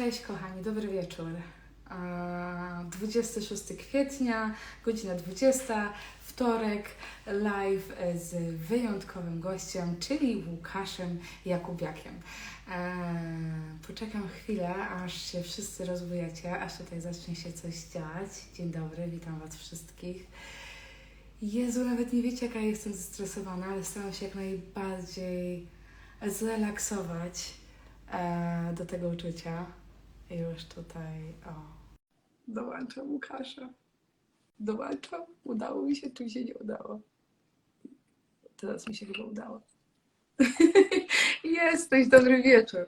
Cześć kochani, dobry wieczór. E, 26 kwietnia, godzina 20, wtorek, live z wyjątkowym gościem, czyli Łukaszem Jakubiakiem. E, Poczekam chwilę, aż się wszyscy rozbujacie, aż tutaj zacznie się coś dziać. Dzień dobry, witam Was wszystkich. Jezu, nawet nie wiecie, jaka jestem zestresowana, ale staram się jak najbardziej zrelaksować e, do tego uczucia. I już tutaj, o. Dołączam Łukasza. Dołączam. Udało mi się, czy się nie udało? Teraz mi się chyba udało. Jesteś, dobry wieczór.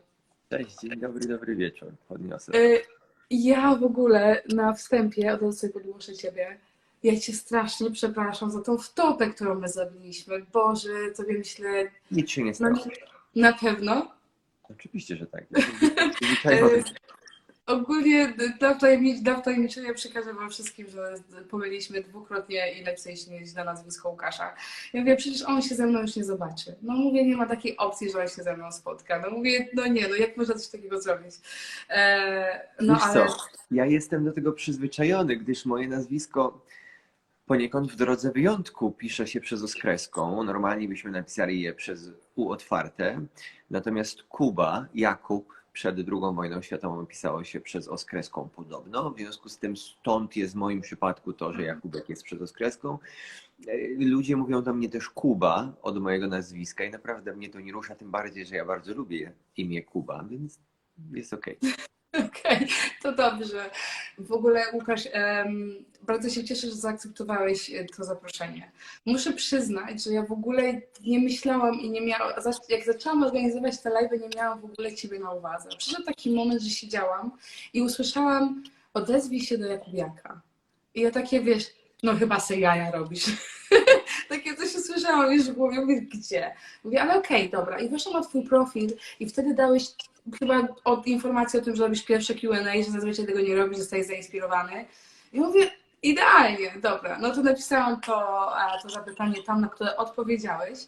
Cześć, dzień dobry, dobry wieczór. Podniosę. E, Ja w ogóle na wstępie, od razu sobie podgłoszę Ciebie, ja Cię strasznie przepraszam za tą wtopę, którą my zrobiliśmy. Boże, sobie myślę, Nic się nie stało. na pewno. Oczywiście, że tak. Ogólnie dla, tajemnic- przekażę Wam wszystkim, że pomyliliśmy dwukrotnie ile chce mieć na nazwisko Łukasza. Ja mówię, przecież on się ze mną już nie zobaczy. No mówię, nie ma takiej opcji, że on się ze mną spotka. No mówię, no nie, no jak można coś takiego zrobić? E, no Wiesz ale... co, ja jestem do tego przyzwyczajony, gdyż moje nazwisko poniekąd w drodze wyjątku pisze się przez oskreską. Normalnie byśmy napisali je przez U otwarte. Natomiast Kuba, Jakub przed II wojną światową pisało się przez oskreską podobno. W związku z tym stąd jest w moim przypadku to, że Jakubek jest przez oskreską. E, Ludzie mówią do mnie też Kuba od mojego nazwiska i naprawdę mnie to nie rusza, tym bardziej, że ja bardzo lubię imię Kuba, więc jest okej. Okej, to dobrze. W ogóle, Łukasz, em, bardzo się cieszę, że zaakceptowałeś e, to zaproszenie. Muszę przyznać, że ja w ogóle nie myślałam i nie miałam, jak zaczęłam organizować te live, nie miałam w ogóle Ciebie na uwadze. Przyszedł taki moment, że siedziałam i usłyszałam, odezwij się do Jakubiaka. I ja takie, wiesz, no chyba se jaja robisz. takie coś usłyszałam, wiesz, w głowie, mówię, gdzie? Mówię, ale okej, dobra. I weszłam na Twój profil i wtedy dałeś chyba od informacji o tym, że robisz pierwsze Q&A, że zazwyczaj tego nie robisz, zostajesz zainspirowany. I mówię, idealnie, dobra. No to napisałam to, e, to zapytanie tam, na które odpowiedziałeś.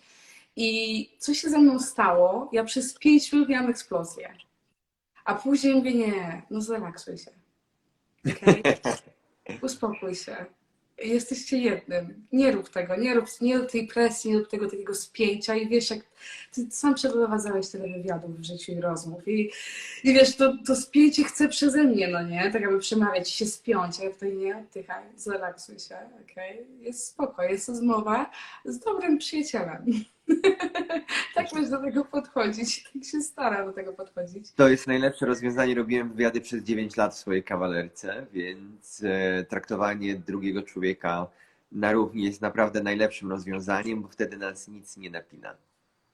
I co się ze mną stało? Ja przez pięć minut miałam eksplozję. A później mówię, nie, no zrelaksuj się. Okej? Uspokój się. Jesteście jednym. Nie rób tego, nie rób, nie rób tej presji, nie rób tego takiego spięcia i wiesz, jak ty sam przeprowadzałeś tyle wywiadów w życiu i rozmów i, i wiesz, to, to spięcie chce przeze mnie, no nie? Tak aby przemawiać, się spiąć, a ja tutaj nie, oddychaj, zrelaksuj się, okej? Jest spoko, jest rozmowa z dobrym przyjacielem. tak masz do tego podchodzić, tak się stara do tego podchodzić. To jest najlepsze rozwiązanie. Robiłem wywiady przez 9 lat w swojej kawalerce, więc e, traktowanie drugiego człowieka na równi jest naprawdę najlepszym rozwiązaniem, bo wtedy nas nic nie napina.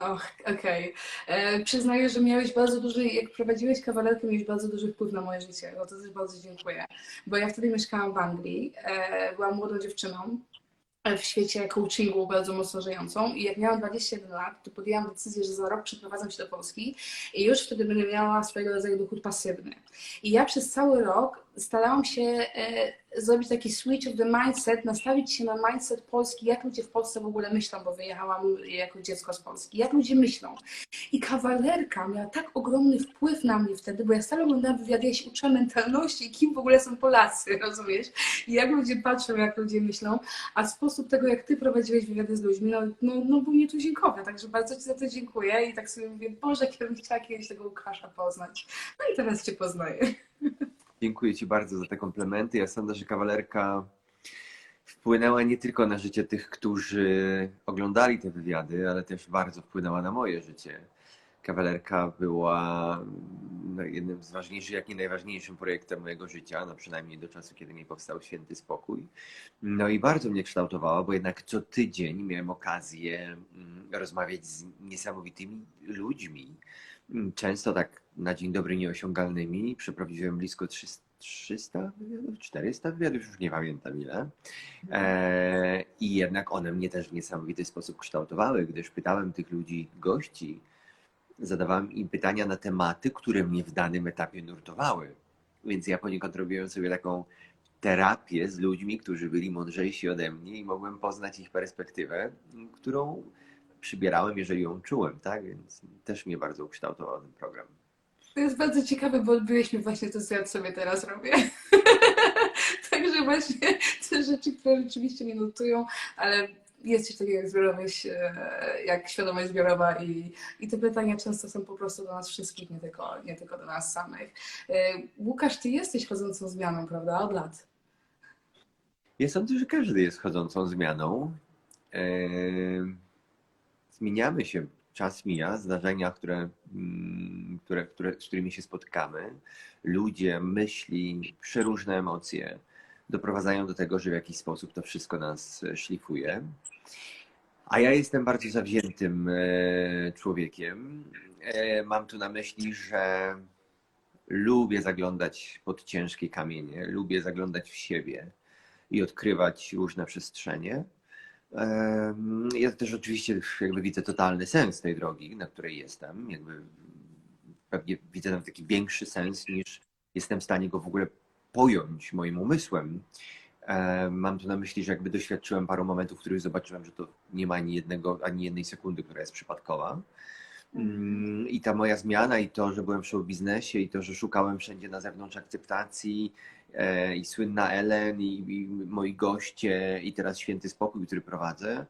Och, okej. E, Przyznaję, że miałeś bardzo duży, jak prowadziłeś kawalerkę, miałeś bardzo duży wpływ na moje życie. No to też bardzo dziękuję. Bo ja wtedy mieszkałam w Anglii, e, byłam młodą dziewczyną w świecie coachingu bardzo mocno żyjącą i jak miałam 21 lat, to podjęłam decyzję, że za rok przeprowadzam się do Polski i już wtedy będę miała swojego rodzaju dochód pasywny. I ja przez cały rok starałam się e, zrobić taki switch of the mindset, nastawić się na mindset polski, jak ludzie w Polsce w ogóle myślą, bo wyjechałam jako dziecko z Polski, jak ludzie myślą. I kawalerka miała tak ogromny wpływ na mnie wtedy, bo ja stale oglądałam wywiady, ja się uczyłam mentalności kim w ogóle są Polacy, rozumiesz? I jak ludzie patrzą, jak ludzie myślą, a sposób tego, jak ty prowadziłeś wywiady z ludźmi, no, no, no był nietuzinkowy, także bardzo ci za to dziękuję i tak sobie mówię, Boże, kiedyś chciała kiedyś tego Łukasza poznać. No i teraz cię poznaję. Dziękuję Ci bardzo za te komplementy. Ja sądzę, że kawalerka wpłynęła nie tylko na życie tych, którzy oglądali te wywiady, ale też bardzo wpłynęła na moje życie. Kawalerka była no, jednym z ważniejszych, jak nie najważniejszym projektem mojego życia, no przynajmniej do czasu, kiedy mi powstał święty spokój. No i bardzo mnie kształtowała, bo jednak co tydzień miałem okazję mm, rozmawiać z niesamowitymi ludźmi, Mm, często tak na dzień dobry nieosiągalnymi. Przeprowadziłem blisko 300, 300 wywiadów, 400 wywiadów, już nie pamiętam ile. E, I jednak one mnie też w niesamowity sposób kształtowały, gdyż pytałem tych ludzi, gości, zadawałem im pytania na tematy, które mnie w danym etapie nurtowały. Więc ja poniekąd robiłem sobie taką terapię z ludźmi, którzy byli mądrzejsi ode mnie i mogłem poznać ich perspektywę, którą przybierałem, jeżeli ją czułem, tak? Więc też mnie bardzo ukształtował ten program. To jest bardzo ciekawe, bo odbyłeś mi właśnie to, co ja sobie teraz robię. Także właśnie te rzeczy, które rzeczywiście mnie nutują, ale jest coś takiego jak zbiorowość, e, jak świadomość zbiorowa i, i te pytania często są po prostu do nas wszystkich, nie tylko, nie tylko do nas samych. E, Łukasz, ty jesteś chodzącą zmianą, prawda? Od lat. Ja sądzę, że każdy jest chodzącą zmianą. Eee, Zmieniamy się, czas mija, zdarzenia, które, mm, które, które, z którymi się spotykamy, ludzie, myśli, przeróżne emocje doprowadzają do tego, że w jakiś sposób to wszystko nas e, szlifuje. A ja jestem bardzo zawziętym e, człowiekiem. E, Mam tu na myśli, że lubię zaglądać pod ciężkie kamienie, lubię zaglądać w siebie i odkrywać różne przestrzenie. Ja też oczywiście jakby widzę totalny sens tej drogi, na której jestem. Jakby pewnie widzę tam taki większy sens niż jestem w stanie go w ogóle pojąć moim umysłem. Em, Mam tu na myśli, że jakby doświadczyłem paru momentów, w których zobaczyłem, że to nie ma ani jednego, ani jednej sekundy, która jest przypadkowa. Mm, I ta moja zmiana, i to, że byłem w show biznesie, i to, że szukałem wszędzie na zewnątrz akceptacji, e, i słynna Ellen, i, i moi goście, i teraz święty spokój, który prowadzę,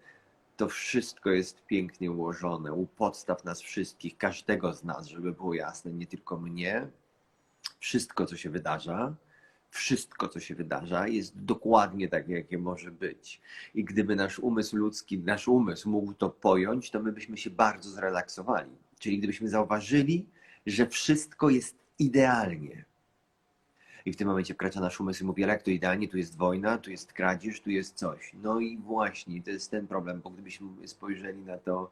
to wszystko jest pięknie ułożone u podstaw nas wszystkich, każdego z nas, żeby było jasne, nie tylko mnie. Wszystko, co się wydarza, wszystko, co się wydarza, jest dokładnie tak, jakie może być. I gdyby nasz umysł ludzki, nasz umysł mógł to pojąć, to my byśmy się bardzo zrelaksowali. Czyli gdybyśmy zauważyli, że wszystko jest idealnie. I w tym momencie wkracza nasz umysł i mówi, ale jak to idealnie, tu jest wojna, tu jest kradzież, tu jest coś. No i właśnie, to jest ten problem, bo gdybyśmy spojrzeli na to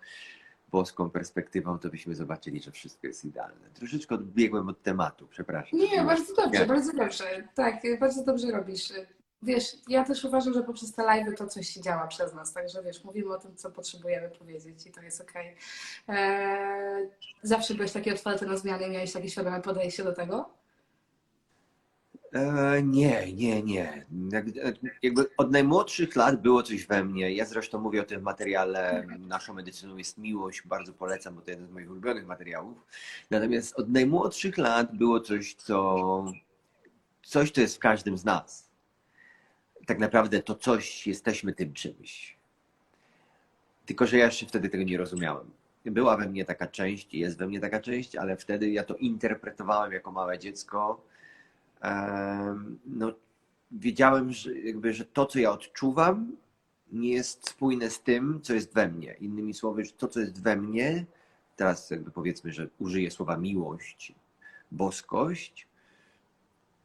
boską perspektywą, to byśmy zobaczyli, że wszystko jest idealne. Troszeczkę odbiegłem od tematu, przepraszam. Nie, bardzo dobrze, bardzo dobrze. Tak, bardzo dobrze robisz. Wiesz, ja też uważam, że poprzez te live'y to coś się działa przez nas, także wiesz, mówimy o tym, co potrzebujemy powiedzieć i to jest okej. Eee, Zawsze byłeś taki otwarty na zmiany, miałeś takie świadome podejście do tego? E, nie, nie, nie. Jak, jakby od najmłodszych lat było coś we mnie. Ja zresztą mówię o tym w materiale Naszą medycyną jest miłość. Bardzo polecam, bo to jeden z moich ulubionych materiałów. Natomiast od najmłodszych lat było coś, co coś, co jest w każdym z nas. Tak naprawdę to coś, jesteśmy tym czymś. Tylko, że ja jeszcze wtedy tego nie rozumiałem. Była we mnie taka część, jest we mnie taka część, ale wtedy ja to interpretowałem jako małe dziecko. No, wiedziałem, że, jakby, że to, co ja odczuwam, nie jest spójne z tym, co jest we mnie. Innymi słowy, że to, co jest we mnie, teraz jakby powiedzmy, że użyję słowa miłość, boskość,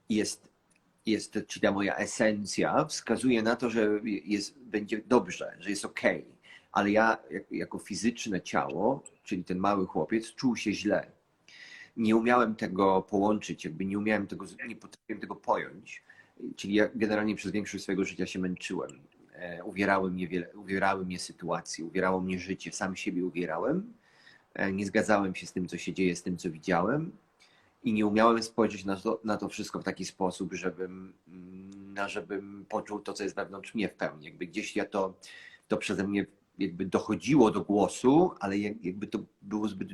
jest, jest czyli ta moja esencja, wskazuje na to, że jest, będzie dobrze, że jest okej. Ale ja, jak, jako fizyczne ciało, czyli ten mały chłopiec, czuł się źle. Nie umiałem tego połączyć, jakby nie umiałem tego, nie potrafiłem tego pojąć. Czyli ja generalnie przez większość swojego życia się męczyłem. E, Uwierały mnie, wiele, uwierały mnie sytuacje, uwierało mnie życie, sam siebie uwierałem. E, Nie zgadzałem się z tym, co się dzieje, z tym, co widziałem. I nie umiałem spojrzeć na to, na to wszystko w taki sposób, żebym, mm, na, żebym poczuł to, co jest wewnątrz mnie w pełni. Jakby gdzieś ja to, to przeze mnie jakby dochodziło do głosu, ale jak- jakby to było zbyt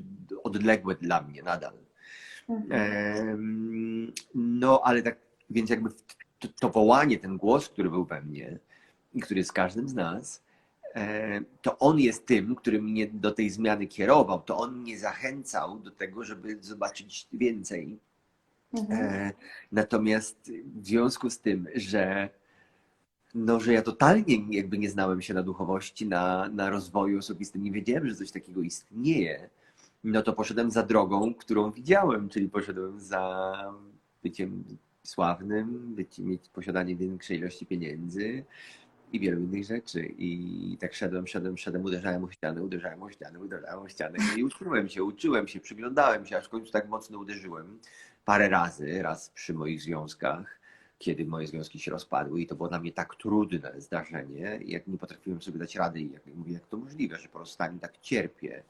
odległe dla mnie nadal. Em, No, ale tak, więc jakby to, wołanie, ten głos, który był we mnie i który jest każdym z nas, e, to on jest tym, który mnie do tej zmiany kierował. To on mnie zachęcał do tego, żeby zobaczyć więcej. Mhm. E, Natomiast w związku z tym, że no, że ja totalnie jakby nie znałem się na duchowości, na, na rozwoju osobistym, nie wiedziałem, że coś takiego istnieje, no to poszedłem za drogą, którą widziałem, czyli poszedłem za byciem sławnym, byciem, mieć posiadanie większej ilości pieniędzy i wielu innych rzeczy. I tak szedłem, szedłem, szedłem, uderzałem o ścianę, uderzałem o ścianę, uderzałem o ścianę i uczyłem się, uczyłem się, przyglądałem się, aż w końcu tak mocno uderzyłem parę razy, raz przy moich związkach, kiedy moje związki się rozpadły i to było dla mnie tak trudne zdarzenie, jak nie potrafiłem sobie dać rady i jak mówię, jak to możliwe, że po rozstaniu tak cierpię.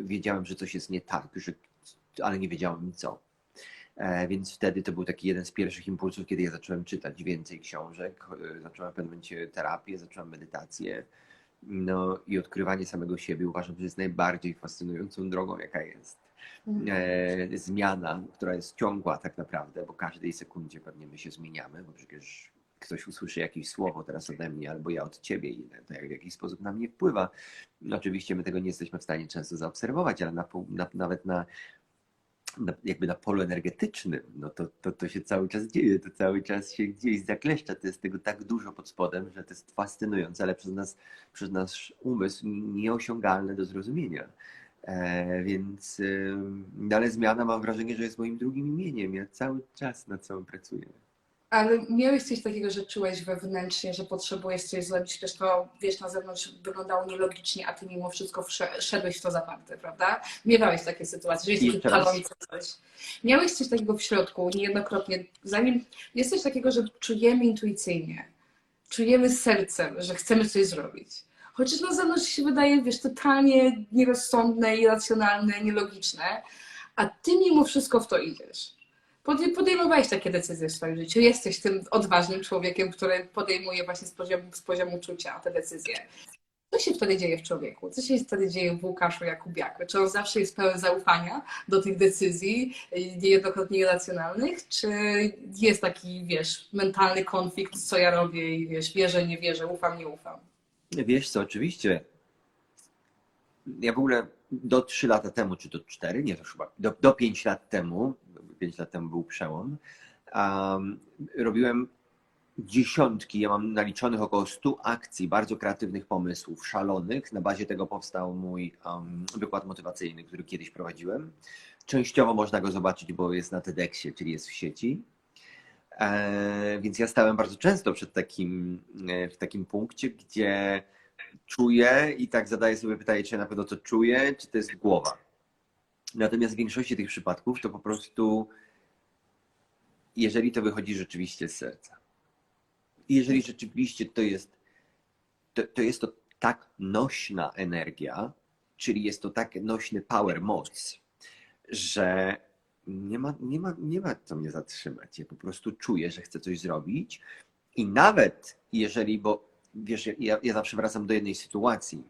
Wiedziałem, że coś jest nie tak, że, ale nie wiedziałem co. E, Więc wtedy to był taki jeden z pierwszych impulsów, kiedy ja zacząłem czytać więcej książek, e, zacząłem w pewnym momencie terapię, zacząłem medytację. No i odkrywanie samego siebie uważam, że jest najbardziej fascynującą drogą, jaka jest. e, zmiana, która jest ciągła tak naprawdę, bo każdej sekundzie pewnie my się zmieniamy, bo przecież ktoś usłyszy jakieś słowo teraz ode mnie albo ja od ciebie i to jak w jakiś sposób na mnie wpływa. No, Oczywiście my tego nie jesteśmy w stanie często zaobserwować, ale na, na, nawet na, na, jakby na polu energetycznym, no to, to, to się cały czas dzieje, to cały czas się gdzieś zakleszcza, to jest tego tak dużo pod spodem, że to jest fascynujące, ale przez nas, przez nasz umysł nieosiągalne do zrozumienia. E, więc, e, no ale zmiana mam wrażenie, że jest moim drugim imieniem. Ja cały czas nad sobą pracuję. Ale miałeś coś takiego, że czułeś wewnętrznie, że potrzebujesz coś zrobić, też to, wiesz, na zewnątrz wyglądało nielogicznie, a ty mimo wszystko szedłeś w to zaparte, prawda? Miewałeś takie sytuacje, że jesteś palący coś. Miałeś coś takiego w środku, niejednokrotnie, zanim jest coś takiego, że czujemy intuicyjnie, czujemy sercem, że chcemy coś zrobić. Chociaż na zewnątrz się wydaje, wiesz, totalnie nierozsądne, irracjonalne, nielogiczne, a ty mimo wszystko w to idziesz. Podej- Podejmowałeś takie decyzje w swoim życiu. Jesteś tym odważnym człowiekiem, który podejmuje właśnie z poziomu, z poziomu czucia te decyzje. Co się wtedy dzieje w człowieku? Co się wtedy dzieje w Łukaszu Jakubiaku? Czy on zawsze jest pełen zaufania do tych decyzji, y, niejednokrotnie irracjonalnych? Czy jest taki, wiesz, mentalny konflikt, co ja robię i wiesz, wierzę, nie wierzę, ufam, nie ufam? Wiesz co, oczywiście. Ja w ogóle do 3 lata temu, czy do 4, nie to chyba, do, do 5 lat temu, 5 lat temu był przełom, um, robiłem dziesiątki, ja mam naliczonych około 100 akcji, bardzo kreatywnych pomysłów, szalonych. Na bazie tego powstał mój um, wykład motywacyjny, który kiedyś prowadziłem. Częściowo można go zobaczyć, bo jest na TEDxie, czyli jest w sieci. E, więc ja stałem bardzo często przed takim, e, w takim punkcie, gdzie czuję i tak zadaję sobie pytanie, czy na pewno to czuję, czy to jest głowa. Natomiast w większości tych przypadków to po prostu, jeżeli to wychodzi rzeczywiście z serca, jeżeli rzeczywiście to jest, to, to jest to tak nośna energia, czyli jest to tak nośny power, moc, że nie ma, nie ma, nie ma co mnie zatrzymać. Ja po prostu czuję, że chcę coś zrobić i nawet jeżeli, bo wiesz, ja, ja zawsze wracam do jednej sytuacji.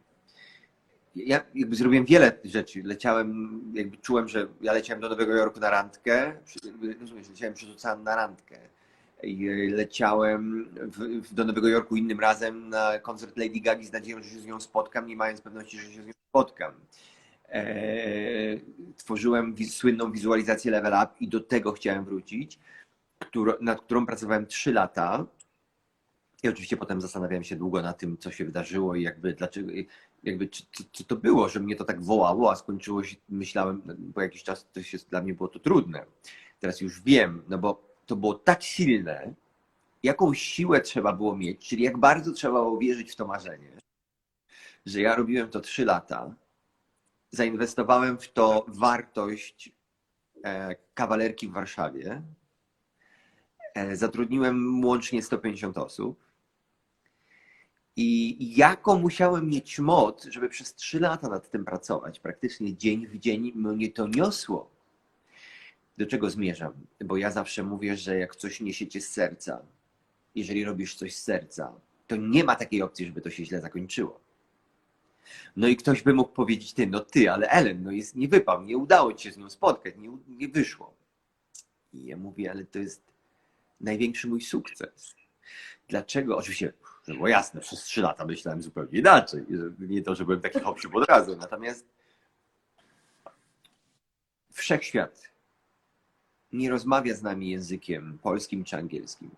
Ja jakby zrobiłem wiele rzeczy. Leciałem, jakby czułem, że ja leciałem do Nowego Jorku na randkę. Rozumiesz, leciałem przez ocean na randkę. I leciałem w, do Nowego Jorku innym razem na koncert Lady Gagi z nadzieją, że się z nią spotkam, nie mając pewności, że się z nią spotkam. Eee, tworzyłem słynną wizualizację Level Up i do tego chciałem wrócić, którą, nad którą pracowałem 3 lata. I oczywiście potem zastanawiałem się długo na tym, co się wydarzyło i jakby dlaczego, jakby czy, czy, czy to było, że mnie to tak wołało, a skończyło się, myślałem, po jakiś czas to się, dla mnie było to trudne. Teraz już wiem, no bo to było tak silne, jaką siłę trzeba było mieć, czyli jak bardzo trzeba było wierzyć w to marzenie, że ja robiłem to 3 lata, zainwestowałem w to wartość e, kawalerki w Warszawie, e, zatrudniłem łącznie 150 osób i jaką musiałem mieć moc, żeby przez 3 lata nad tym pracować, praktycznie dzień w dzień mnie to niosło. Do czego zmierzam? Bo ja zawsze mówię, że jak coś niesiecie z serca, jeżeli robisz coś z serca, to nie ma takiej opcji, żeby to się źle zakończyło. No i ktoś by mógł powiedzieć, ty, no ty, ale Ellen, no jest, nie wypał, nie udało ci się z nią spotkać, nie, nie wyszło. I ja mówię, ale to jest największy mój sukces. Dlaczego? Oczywiście, no jasne, przez trzy lata myślałem zupełnie inaczej. Nie to, że byłem taki hopsiu od razu. Natomiast wszechświat nie rozmawia z nami językiem polskim czy angielskim.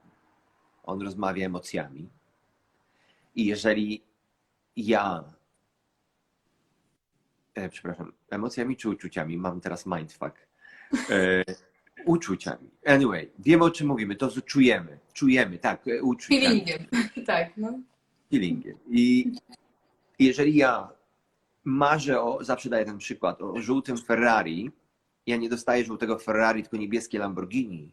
On rozmawia emocjami. I jeżeli ja, e, przepraszam, emocjami czy uczuciami, mam teraz mindfuck, e, uczuciami. Anyway, wiemy o czym mówimy, to co czujemy, czujemy, tak, e, uczuciami. Feelingiem. tak, no. Feelingiem. I jeżeli ja marzę o, zawsze daję ten przykład, o żółtym Ferrari, ja nie dostaję żółtego Ferrari, tylko niebieskie Lamborghini,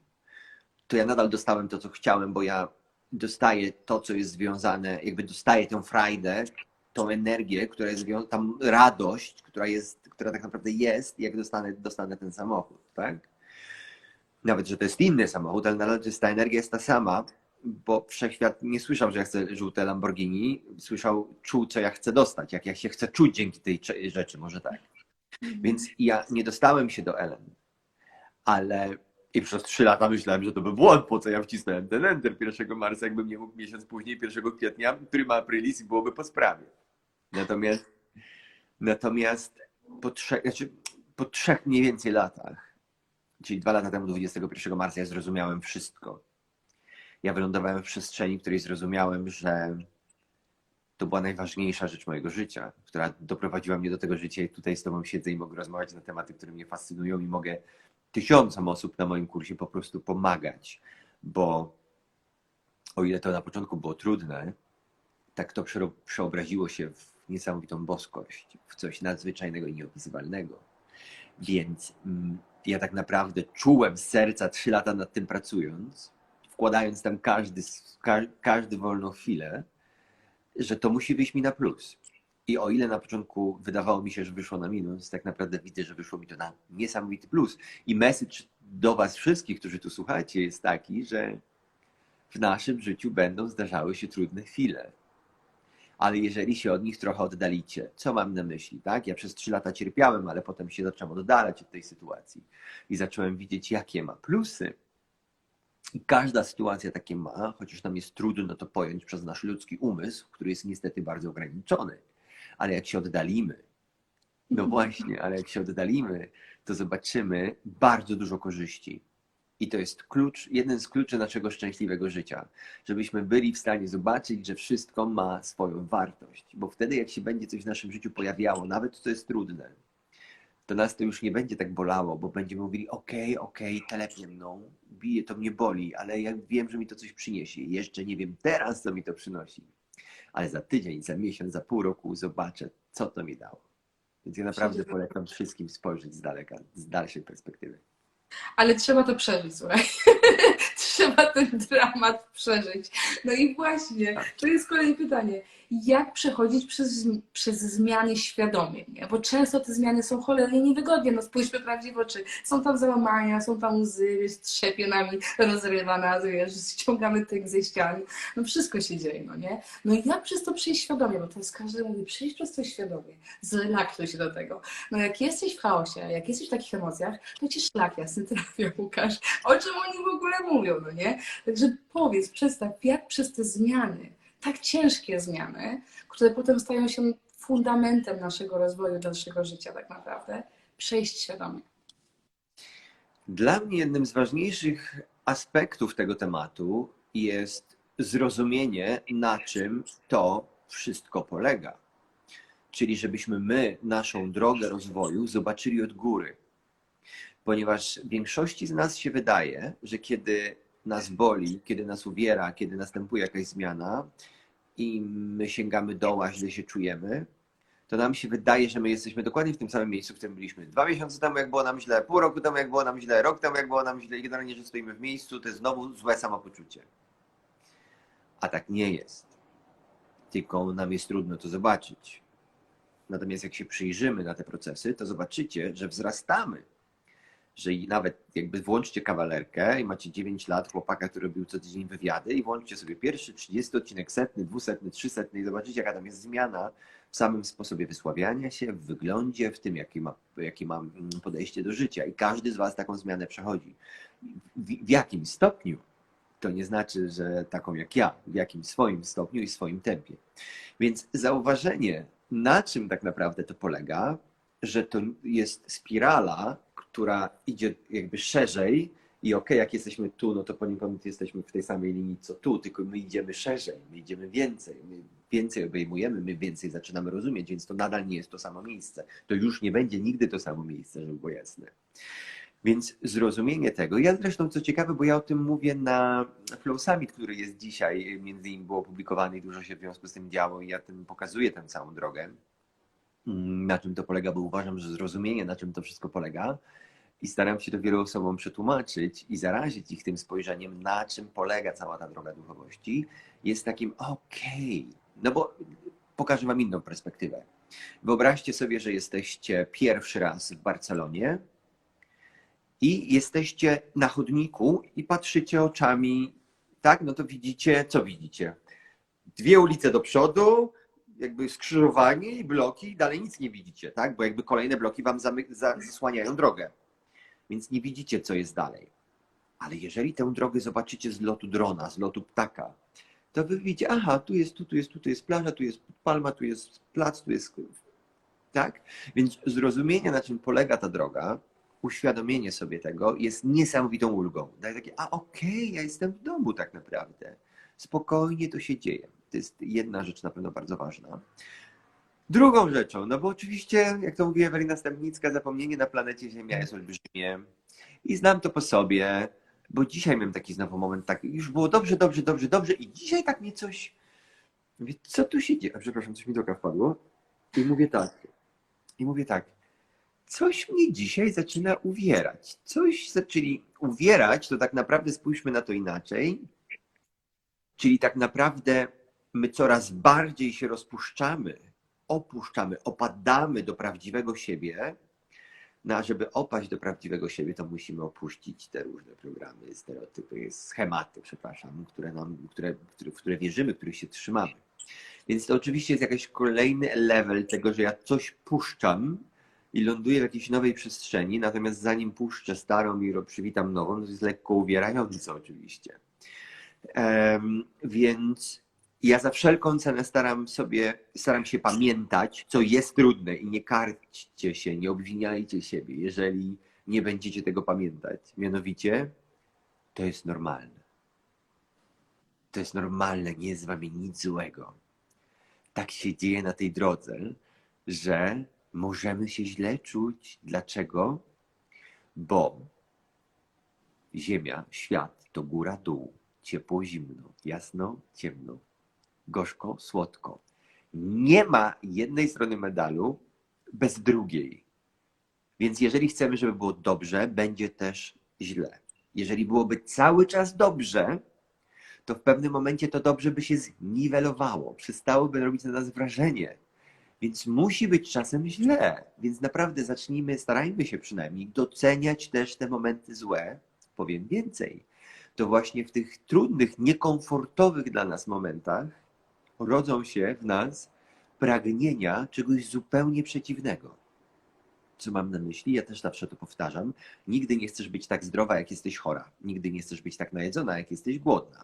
to ja nadal dostałem to, co chciałem, bo ja dostaję to, co jest związane, jakby dostaję tę frajdę, tą energię, która jest związana, tam radość, która jest, która tak naprawdę jest, jak dostanę, dostanę ten samochód, tak? Nawet, że to jest inny samochód, ale nadal jest, ta energia jest ta sama, bo wszechświat nie słyszał, że ja chcę żółte Lamborghini, słyszał, czuł, co ja chcę dostać, jak ja się chcę czuć dzięki tej rzeczy, może tak. Więc ja nie dostałem się do Ellen, ale i przez trzy lata myślałem, że to był błąd, po co ja wcisnąłem ten enter 1 marca, jakbym nie mógł miesiąc później, 1 kwietnia, prima aprilis i byłoby po sprawie. Natomiast, natomiast po, trzech, znaczy po trzech mniej więcej latach, czyli dwa lata temu, 21 marca, ja zrozumiałem wszystko. Ja wylądowałem w przestrzeni, w której zrozumiałem, że to była najważniejsza rzecz mojego życia, która doprowadziła mnie do tego życia i tutaj z Tobą siedzę i mogę rozmawiać na tematy, które mnie fascynują i mogę tysiącom osób na moim kursie po prostu pomagać, bo o ile to na początku było trudne, tak to przeobraziło się w niesamowitą boskość, w coś nadzwyczajnego i nieopisywalnego. Więc mm, ja tak naprawdę czułem z serca trzy lata nad tym pracując, wkładając tam każdy, każdy wolną chwilę, że to musi wyjść mi na plus. I o ile na początku wydawało mi się, że wyszło na minus, tak naprawdę widzę, że wyszło mi to na niesamowity plus. I message do Was wszystkich, którzy tu słuchacie, jest taki, że w naszym życiu będą zdarzały się trudne chwile. Ale jeżeli się od nich trochę oddalicie, co mam na myśli, tak? Ja przez trzy lata cierpiałem, ale potem się zacząłem oddalać od tej sytuacji i zacząłem widzieć, jakie ma plusy i każda sytuacja takie ma, chociaż nam jest trudno to pojąć przez nasz ludzki umysł, który jest niestety bardzo ograniczony. Ale jak się oddalimy, no właśnie, ale jak się oddalimy, to zobaczymy bardzo dużo korzyści. I to jest klucz, jeden z kluczy naszego szczęśliwego życia, żebyśmy byli w stanie zobaczyć, że wszystko ma swoją wartość. Bo wtedy, jak się będzie coś w naszym życiu pojawiało, nawet to jest trudne, to nas to już nie będzie tak bolało, bo będziemy mówili, okej, okay, telepnie mną, bije, to mnie boli, ale ja wiem, że mi to coś przyniesie. Jeszcze nie wiem teraz, co mi to przynosi. Ale za tydzień, za miesiąc, za pół roku zobaczę, co to mi dało. Więc ja naprawdę polecam wszystkim spojrzeć z daleka, z dalszej perspektywy. Ale trzeba to przeżyć, słuchaj. Trzeba ten dramat przeżyć. No i właśnie, to jest kolejne pytanie jak przechodzić przez, przez zmiany świadomie, nie? bo często te zmiany są cholernie niewygodne, no spójrzmy prawdzie w oczy, są tam załamania, są tam łzy, wiesz, trzepie nami, rozrywa nas, wiesz, ściągamy tych ze ścian, no wszystko się dzieje, no nie? No i jak przez to przejść świadomie, bo jest każdy mówi, przejść przez to świadomie, zrelaksuj się do tego. No jak jesteś w chaosie, jak jesteś w takich emocjach, to ci szlak jasny trafia, Łukasz, o czym oni w ogóle mówią, no nie? Także powiedz, przedstaw, jak przez te zmiany, tak ciężkie zmiany, które potem stają się fundamentem naszego rozwoju, dalszego życia tak naprawdę, przejść świadomie. Dla mnie jednym z ważniejszych aspektów tego tematu jest zrozumienie, na czym to wszystko polega. Czyli żebyśmy my naszą drogę rozwoju zobaczyli od góry. Ponieważ większości z nas się wydaje, że kiedy nas boli, kiedy nas uwiera, kiedy następuje jakaś zmiana i my sięgamy doła, źle się czujemy, to nam się wydaje, że my jesteśmy dokładnie w tym samym miejscu, w którym byliśmy dwa miesiące temu, jak było nam źle, pół roku temu, jak było nam źle, rok temu, jak było nam źle i generalnie, że stoimy w miejscu, to jest znowu złe samopoczucie. A tak nie jest. Tylko nam jest trudno to zobaczyć. Natomiast jak się przyjrzymy na te procesy, to zobaczycie, że wzrastamy że nawet jakby włączcie kawalerkę i macie 9 lat chłopaka, który robił co tydzień wywiady i włączcie sobie pierwszy 30 odcinek, setny, dwusetny, trzysetny i zobaczycie, jaka tam jest zmiana w samym sposobie wysławiania się, w wyglądzie, w tym, jakie ma, jakie ma mm, podejście do życia. I każdy z Was taką zmianę przechodzi. W, w jakim stopniu? To nie znaczy, że taką jak ja, w jakim swoim stopniu i swoim tempie. Więc zauważenie, na czym tak naprawdę to polega, że to jest spirala, która idzie jakby szerzej i okej, okay, jak jesteśmy tu, no to poniekąd jesteśmy w tej samej linii co tu, tylko my idziemy szerzej, my idziemy więcej, my więcej obejmujemy, my więcej zaczynamy rozumieć, więc to nadal nie jest to samo miejsce. To już nie będzie nigdy to samo miejsce, żeby było jasne. Więc zrozumienie tego, ja zresztą co ciekawe, bo ja o tym mówię na Flow Summit, który jest dzisiaj, między innymi było opublikowany i dużo się w związku z tym działo i ja tym pokazuję tę całą drogę, na czym to polega, bo uważam, że zrozumienie, na czym to wszystko polega, i staram się to wielu osobom przetłumaczyć i zarazić ich tym spojrzeniem, na czym polega cała ta droga duchowości, jest takim okej. Okay. No bo pokażę Wam inną perspektywę. Wyobraźcie sobie, że jesteście pierwszy raz w Barcelonie i jesteście na chodniku i patrzycie oczami, tak? No to widzicie, co widzicie? Dwie ulice do przodu, jakby skrzyżowanie i bloki dalej nic nie widzicie, tak? Bo jakby kolejne bloki wam zasłaniają drogę. Więc nie widzicie, co jest dalej. Ale jeżeli tę drogę zobaczycie z lotu drona, z lotu ptaka, to wy widzicie, aha, tu jest, tu, tu jest, tu, tu jest plaża, tu jest palma, tu jest plac, tu jest. Tak? Więc zrozumienie, na czym polega ta droga, uświadomienie sobie tego jest niesamowitą ulgą. Daje takie, a okej, ja jestem w domu tak naprawdę. Spokojnie to się dzieje. To jest jedna rzecz na pewno bardzo ważna. Drugą rzeczą, no bo oczywiście, jak to mówi Ewelina Stępnicka, zapomnienie na planecie Ziemia jest olbrzymie. I znam to po sobie, bo dzisiaj miałem taki znowu moment, tak, już było dobrze, dobrze, dobrze, dobrze i dzisiaj tak mnie coś, mówię, co tu się dzieje? A, Przepraszam, coś mi do oka wpadło. I mówię tak, i mówię tak, coś mnie dzisiaj zaczyna uwierać. Coś zaczęli uwierać, to tak naprawdę spójrzmy na to inaczej. Czyli tak naprawdę my coraz bardziej się rozpuszczamy, opuszczamy, opadamy do prawdziwego siebie. No a żeby opaść do prawdziwego siebie, to musimy opuścić te różne programy, stereotypy, schematy, przepraszam, które nam, które, które, w które wierzymy, których się trzymamy. Więc to oczywiście jest jakiś kolejny level tego, że ja coś puszczam i ląduję w jakiejś nowej przestrzeni, natomiast zanim puszczę starą i przywitam nową, to jest lekko uwierające oczywiście. Em, więc ja za wszelką cenę staram sobie, staram się pamiętać, co jest trudne i nie karćcie się, nie obwiniajcie siebie, jeżeli nie będziecie tego pamiętać. Mianowicie, to jest normalne. To jest normalne, nie jest z wami nic złego. Tak się dzieje na tej drodze, że możemy się źle czuć. Dlaczego? Bo Ziemia, świat to góra, dół, ciepło, zimno, jasno, ciemno, gorzko, słodko. Nie ma jednej strony medalu bez drugiej. Więc jeżeli chcemy, żeby było dobrze, będzie też źle. Jeżeli byłoby cały czas dobrze, to w pewnym momencie to dobrze by się zniwelowało, przestałoby robić na nas wrażenie. Więc musi być czasem źle. Więc naprawdę zacznijmy, starajmy się przynajmniej doceniać też te momenty złe. Powiem więcej. To właśnie w tych trudnych, niekomfortowych dla nas momentach rodzą się w nas pragnienia czegoś zupełnie przeciwnego. Co mam na myśli? Ja też zawsze to powtarzam. Nigdy nie chcesz być tak zdrowa, jak jesteś chora. Nigdy nie chcesz być tak najedzona, jak jesteś głodna.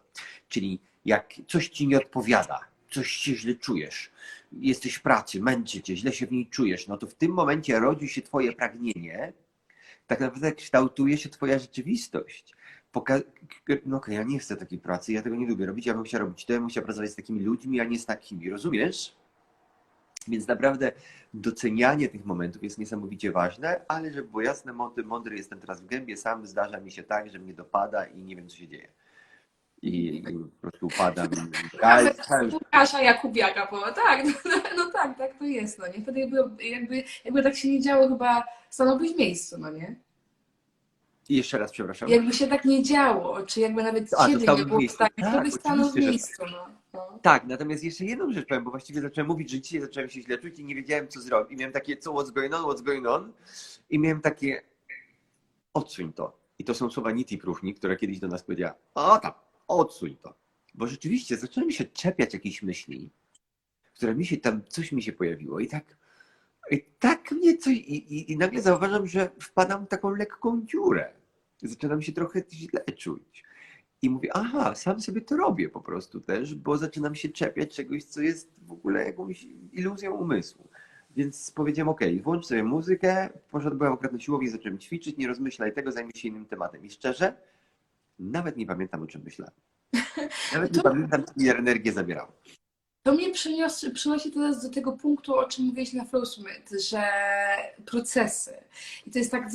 Czyli jak coś ci nie odpowiada, coś się źle czujesz, jesteś w pracy, męczy cię, źle się w niej czujesz, no to w tym momencie rodzi się twoje pragnienie, tak naprawdę kształtuje się twoja rzeczywistość. Poka- no okej, ja nie chcę takiej pracy, ja tego nie lubię robić, ja bym chciał robić to, ja bym chciał pracować z takimi ludźmi, a nie z takimi, rozumiesz? Więc naprawdę docenianie tych momentów jest niesamowicie ważne, ale żeby było jasne, mądry, mądry jestem teraz w gębie, sam zdarza mi się tak, że mnie dopada i nie wiem, co się dzieje. I, i po prostu upadam. Ale, Łukasza Jakubiaka, bo tak, no, no tak, tak to jest, no nie? Wtedy jakby, jakby, jakby tak się nie działo, chyba stanąłbyś w miejscu, no nie? I jeszcze raz, przepraszam. Jakby się tak nie działo, czy jakby nawet A, ciebie nie w było w miejscu. stanie, Tak, to byś stanął w miejscu, no. no. Tak, natomiast jeszcze jedną rzecz powiem, bo właściwie zacząłem mówić, że dzisiaj zacząłem się źle czuć i nie wiedziałem, co zrobić. I miałem takie, co, what's going on, what's going on? I miałem takie, odsuń to. I to są słowa Niti Próchni, która kiedyś do nas powiedziała, o tak, odsuń to. Bo rzeczywiście zacząłem się czepiać jakichś myśli, które mi się tam, coś mi się pojawiło i tak, i tak mnie coś, i, i, i nagle zauważam, że wpadam w taką lekką dziurę. Zaczynam się trochę źle czuć. I mówię, aha, sam sobie to robię po prostu też, bo zaczynam się czepiać czegoś, co jest w ogóle jakąś iluzją umysłu. Więc powiedziałem, ok, włącz sobie muzykę, poszedłem akurat na siłownię, zacząłem ćwiczyć, nie rozmyślaj tego, zajmę się innym tematem. I szczerze, nawet nie pamiętam, o czym myślałem. Nawet nie To- pamiętam, co mi energię zabierało. To mnie przynios, przynosi teraz do tego punktu, o czym mówiłeś na Flow Summit, że procesy. I to jest tak,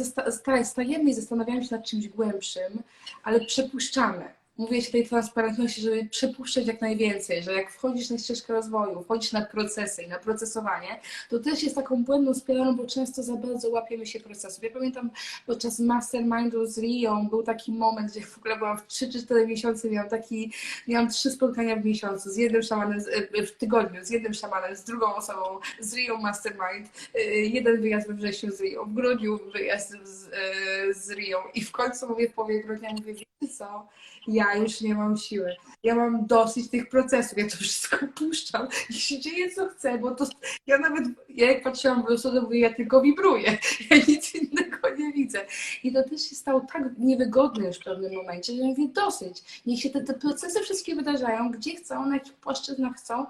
stajemy i zastanawiamy się nad czymś głębszym, ale przepuszczamy. Mówię się tej transparentności, żeby przepuszczać jak najwięcej, że jak wchodzisz na ścieżkę rozwoju, wchodzisz na procesy i na procesowanie, to też jest taką błędną spiralą, bo często za bardzo łapiemy się procesów. Ja pamiętam podczas mastermindu z Rio był taki moment, gdzie w ogóle byłam w 3 czy 4 miesiące, miałam taki Miałam trzy spotkania w miesiącu, z jednym szamanem, e, w tygodniu, z jednym szamanem, z drugą osobą, z Rio Mastermind, e, jeden wyjazd we wrześniu z Rio, w grudniu wyjazd z, e, z i w końcu mówię w połowie grudnia, mówię, wiecie co, ja już nie mam siły. Ja mam dosyć tych procesów, ja to wszystko puszczam i się dzieje co chcę, bo to ja nawet, ja jak patrzyłam w lustro, to mówię, ja tylko wibruję, ja nic innego nie widzę. I to też się stało tak niewygodne już w pewnym momencie, że mówię, dosyć. Niech się te, te procesy wszystkie wydarzają, gdzie chcą, na jakich płaszczyznach chcą.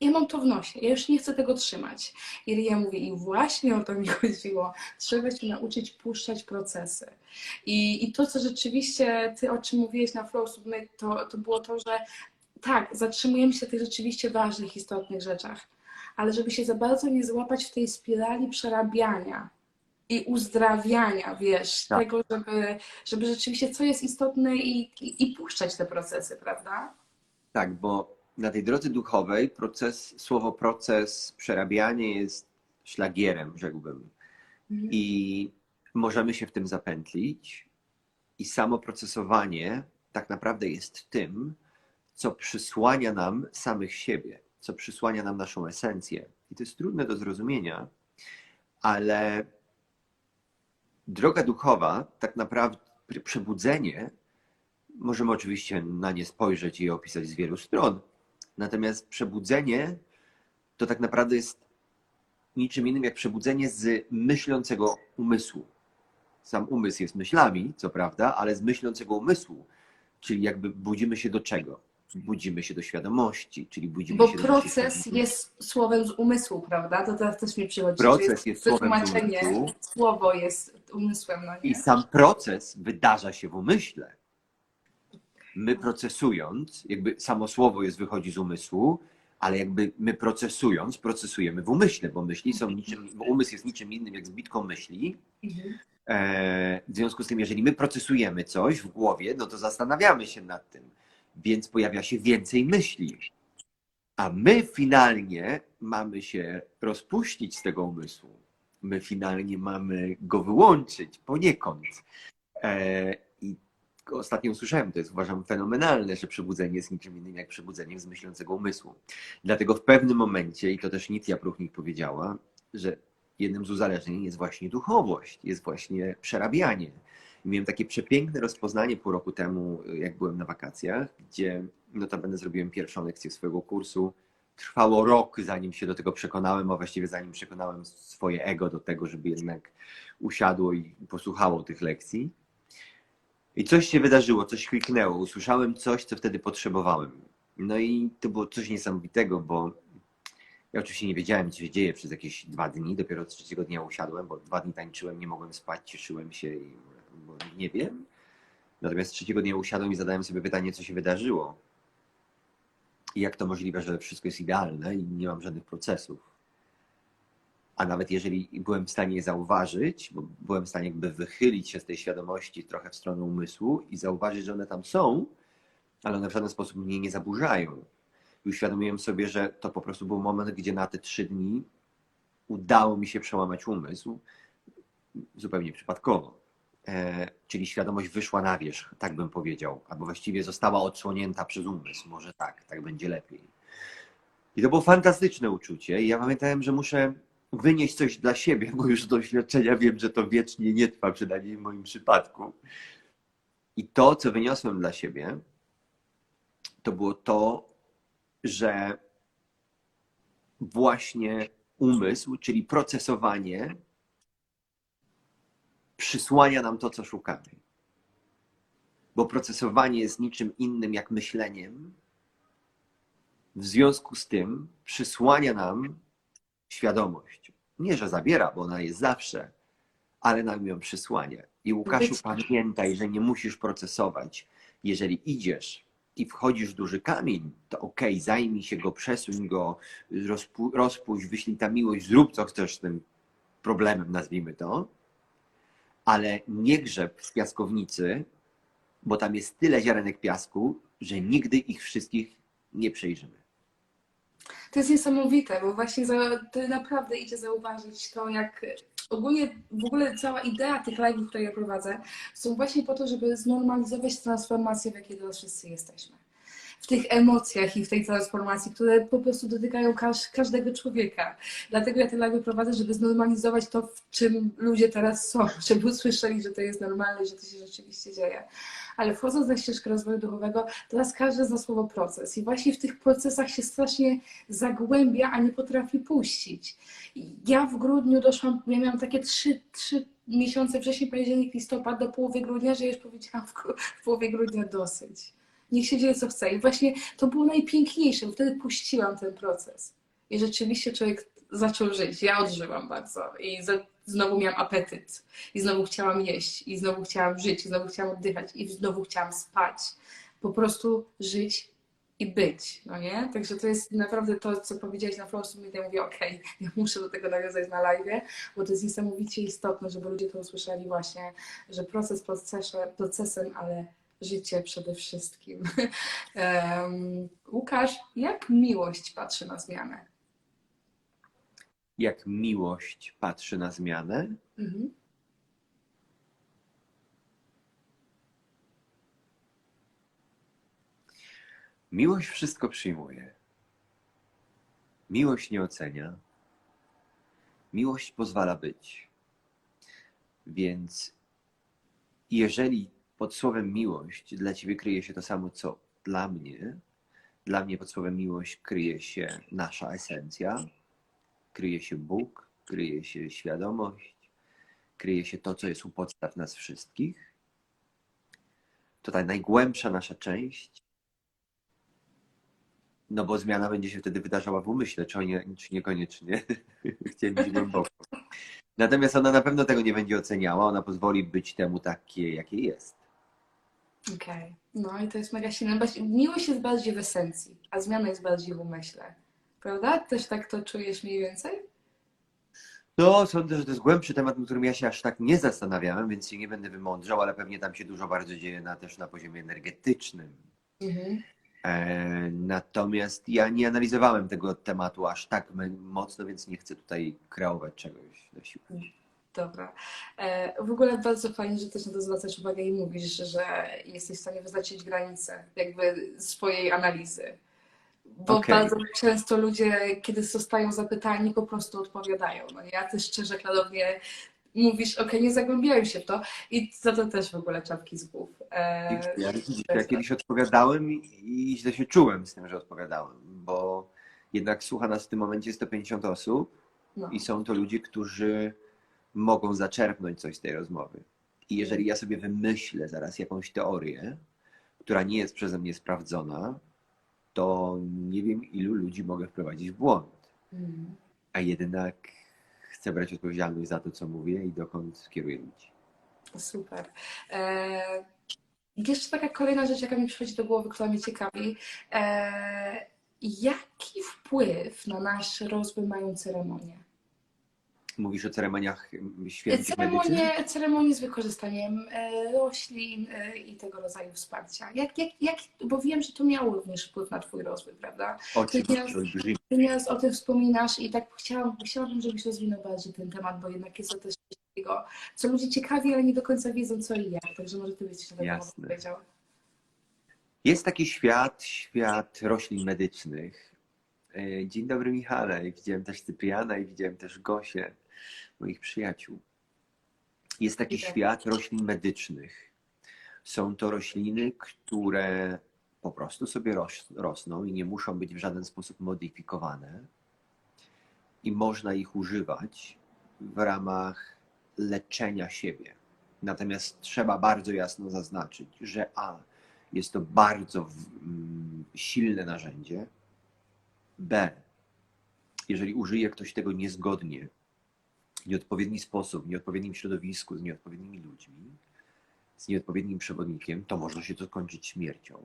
Ja mam to w nosie, ja już nie chcę tego trzymać. I ja mówię, i właśnie o to mi chodziło. Trzeba się nauczyć puszczać procesy. I, i to, co rzeczywiście, ty o czym mówiłeś na Flow Submit, to, to było to, że tak, zatrzymujemy się na tych rzeczywiście ważnych, istotnych rzeczach, ale żeby się za bardzo nie złapać w tej spirali przerabiania i uzdrawiania, wiesz, Tak. tego, żeby, żeby rzeczywiście co jest istotne i, i, i puszczać te procesy, prawda? Tak, bo na tej drodze duchowej proces, słowo proces, przerabianie jest szlagierem, rzekłbym. I możemy się w tym zapętlić. I samo procesowanie tak naprawdę jest tym, co przysłania nam samych siebie, co przysłania nam naszą esencję. I to jest trudne do zrozumienia, ale droga duchowa, tak naprawdę przebudzenie, możemy oczywiście na nie spojrzeć i opisać z wielu stron. Natomiast przebudzenie to tak naprawdę jest niczym innym jak przebudzenie z myślącego umysłu. Sam umysł jest myślami, co prawda, ale z myślącego umysłu. Czyli jakby budzimy się do czego? Budzimy się do świadomości, czyli budzimy Bo się do proces jest słowem z umysłu, prawda? To teraz też mi przychodzi. Proces że jest słowem z umysłu. Słowo jest umysłem, no I sam proces wydarza się w umyśle. My procesując, jakby samo słowo jest, wychodzi z umysłu, ale jakby my procesując, procesujemy w umyśle, bo myśli są niczym, bo umysł jest niczym innym jak zbitką myśli. E, W związku z tym, jeżeli my procesujemy coś w głowie, no to zastanawiamy się nad tym, więc pojawia się więcej myśli. A my finalnie mamy się rozpuścić z tego umysłu. My finalnie mamy go wyłączyć poniekąd. E, Ostatnio usłyszałem, to jest uważam fenomenalne, że przebudzenie jest niczym innym jak przebudzeniem z myślącego umysłu. Dlatego w pewnym momencie, i to też Nitia Pruchnik powiedziała, że jednym z uzależnień jest właśnie duchowość, jest właśnie przerabianie. I miałem takie przepiękne rozpoznanie pół roku temu, jak byłem na wakacjach, gdzie notabene zrobiłem pierwszą lekcję swojego kursu. Trwało rok, zanim się do tego przekonałem, a właściwie zanim przekonałem swoje ego do tego, żeby jednak usiadło i posłuchało tych lekcji. I coś się wydarzyło, coś kliknęło. Usłyszałem coś, co wtedy potrzebowałem. No i to było coś niesamowitego, bo ja oczywiście nie wiedziałem, co się dzieje przez jakieś dwa dni. Dopiero trzeciego dnia usiadłem, bo dwa dni tańczyłem, nie mogłem spać, cieszyłem się, i, nie wiem. Natomiast trzeciego dnia usiadłem i zadałem sobie pytanie, co się wydarzyło. I jak to możliwe, że wszystko jest idealne i nie mam żadnych procesów. A nawet jeżeli byłem w stanie je zauważyć, bo byłem w stanie jakby wychylić się z tej świadomości trochę w stronę umysłu i zauważyć, że one tam są, ale one w żaden sposób mnie nie zaburzają. I uświadomiłem sobie, że to po prostu był moment, gdzie na te trzy dni udało mi się przełamać umysł zupełnie przypadkowo. E, czyli świadomość wyszła na wierzch, tak bym powiedział, albo właściwie została odsłonięta przez umysł. Może tak, tak będzie lepiej. I to było fantastyczne uczucie. I ja pamiętałem, że muszę wynieść coś dla siebie, bo już z doświadczenia wiem, że to wiecznie nie trwa, przynajmniej w moim przypadku. I to, co wyniosłem dla siebie, to było to, że właśnie umysł, czyli procesowanie, przysłania nam to, co szukamy. Bo procesowanie jest niczym innym jak myśleniem. W związku z tym przysłania nam świadomość. Nie, że zabiera, bo ona jest zawsze, ale nam ją przysłania. I Łukaszu, Być- pamiętaj, że nie musisz procesować. Jeżeli idziesz i wchodzisz w duży kamień, to okej, okay, zajmij się go, przesuń go, rozpu- rozpuść, wyślij tam miłość, zrób co chcesz z tym problemem, nazwijmy to, ale nie grzeb w piaskownicy, bo tam jest tyle ziarenek piasku, że nigdy ich wszystkich nie przejrzymy. To jest niesamowite, bo właśnie za, to naprawdę idzie zauważyć to, jak ogólnie w ogóle cała idea tych live'ów, które ja prowadzę, są właśnie po to, żeby znormalizować transformację, w jakiej teraz wszyscy jesteśmy. W tych emocjach i w tej transformacji, które po prostu dotykają każ, każdego człowieka. Dlatego ja te live prowadzę, żeby znormalizować to, w czym ludzie teraz są, żeby usłyszeli, że to jest normalne, że to się rzeczywiście dzieje. Ale wchodząc na ścieżkę rozwoju duchowego, teraz każdy zna słowo proces i właśnie w tych procesach się strasznie zagłębia, a nie potrafi puścić. Ja w grudniu doszłam, ja miałam takie trzy, trzy miesiące, wcześniej październik, listopad, do połowy grudnia, że już powiedziałam w, w połowie grudnia dosyć. Niech się dzieje co chce. I właśnie to było najpiękniejsze, bo wtedy puściłam ten proces. I rzeczywiście człowiek zaczął żyć. Ja odżyłam bardzo i znowu miałam apetyt. I znowu chciałam jeść. I znowu chciałam żyć. I znowu chciałam oddychać. I znowu chciałam spać. Po prostu żyć i być, no nie? Także to jest naprawdę to, co powiedziałeś na Flow Summit. Ja mówię, okej, ja muszę do tego nawiązać na live, bo to jest niesamowicie istotne, żeby ludzie to usłyszeli właśnie, że proces procesem, procesem ale życie przede wszystkim. Łukasz, jak miłość patrzy na zmianę? Jak miłość patrzy na zmianę, Mhm. miłość wszystko przyjmuje. Miłość nie ocenia. Miłość pozwala być. Więc jeżeli pod słowem miłość dla ciebie kryje się to samo, co dla mnie, dla mnie pod słowem miłość kryje się nasza esencja, kryje się Bóg, kryje się świadomość, kryje się to, co jest u podstaw nas wszystkich, to ta najgłębsza nasza część, no bo zmiana będzie się wtedy wydarzała w umyśle, czy, nie, czy niekoniecznie. Chciałem być głęboko. Natomiast ona na pewno tego nie będzie oceniała, ona pozwoli być temu takie, jakie jest. Okej, no i to jest mega silne. Właśnie Miłość jest bardziej w esencji, a zmiana jest bardziej w umyśle. Prawda? Też tak to czujesz mniej więcej? No, sądzę, że to jest głębszy temat, nad którym ja się aż tak nie zastanawiałem, więc się nie będę wymądrzał, ale pewnie tam się dużo bardzo dzieje na, też na poziomie energetycznym. Mhm. E, natomiast ja nie analizowałem tego tematu aż tak mocno, więc nie chcę tutaj kreować czegoś na siłę. Dobra. E, W ogóle bardzo fajnie, że też na to zwracasz uwagę i mówisz, że jesteś w stanie wyznaczyć granice jakby swojej analizy. Bo Okej. bardzo często ludzie, kiedy zostają zapytani, po prostu odpowiadają. No nie? A ty szczerze, klarownie mówisz, ok, nie zagłębiają się w to i za to też w ogóle czapki z głów. E, Ja, ja kiedyś odpowiadałem i, i źle się czułem z tym, że odpowiadałem, bo jednak słucha nas w tym momencie 150 osób no. i są to ludzie, którzy mogą zaczerpnąć coś z tej rozmowy. I jeżeli ja sobie wymyślę zaraz jakąś teorię, która nie jest przeze mnie sprawdzona, to nie wiem, ilu ludzi mogę wprowadzić w błąd. Mm. A jednak chcę brać odpowiedzialność za to, co mówię i dokąd kieruję ludzi. Super. E, jeszcze taka kolejna rzecz, jaka mi przychodzi do głowy, która mnie ciekawi. E, jaki wpływ na nasz rozwój mają ceremonie? Mówisz o ceremoniach świętych medycznych? Ceremonie, ceremonie z wykorzystaniem e, roślin e, i tego rodzaju wsparcia. Jak, jak, jak, bo wiem, że to miało również wpływ na Twój rozwój, prawda? Oczywiście, nieraz o tym wspominasz i tak chciałam, chciałabym, żebyś rozwinął bardziej ten temat, bo jednak jest to też coś takiego, co ludzie ciekawi, ale nie do końca wiedzą co i jak. Także może Ty byś coś na Jasne. powiedział. Jest taki świat, świat roślin medycznych. E, Dzień dobry Michale. Widziałem też Cypriana i widziałem też Gosię, moich przyjaciół. Jest taki świat roślin medycznych. Są to rośliny, które po prostu sobie ros- rosną i nie muszą być w żaden sposób modyfikowane. I można ich używać w ramach leczenia siebie. Natomiast trzeba bardzo jasno zaznaczyć, że A jest to bardzo mm, silne narzędzie. B. Jeżeli użyje ktoś tego niezgodnie, w nieodpowiedni sposób, w nieodpowiednim środowisku, z nieodpowiednimi ludźmi, z nieodpowiednim przewodnikiem, to może się to skończyć śmiercią.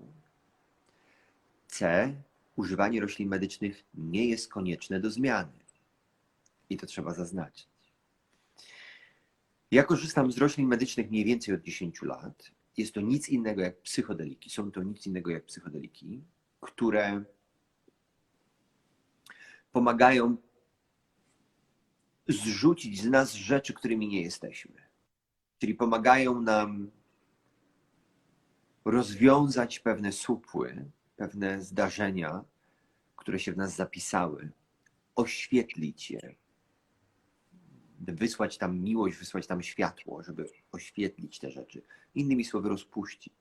C. Używanie roślin medycznych nie jest konieczne do zmiany. I to trzeba zaznaczyć. Ja korzystam z roślin medycznych mniej więcej od 10 lat. Jest to nic innego jak psychodeliki. Są to nic innego jak psychodeliki, które pomagają zrzucić z nas rzeczy, którymi nie jesteśmy. Czyli pomagają nam rozwiązać pewne supły, pewne zdarzenia, które się w nas zapisały, oświetlić je, wysłać tam miłość, wysłać tam światło, żeby oświetlić te rzeczy. Innymi słowy, rozpuścić.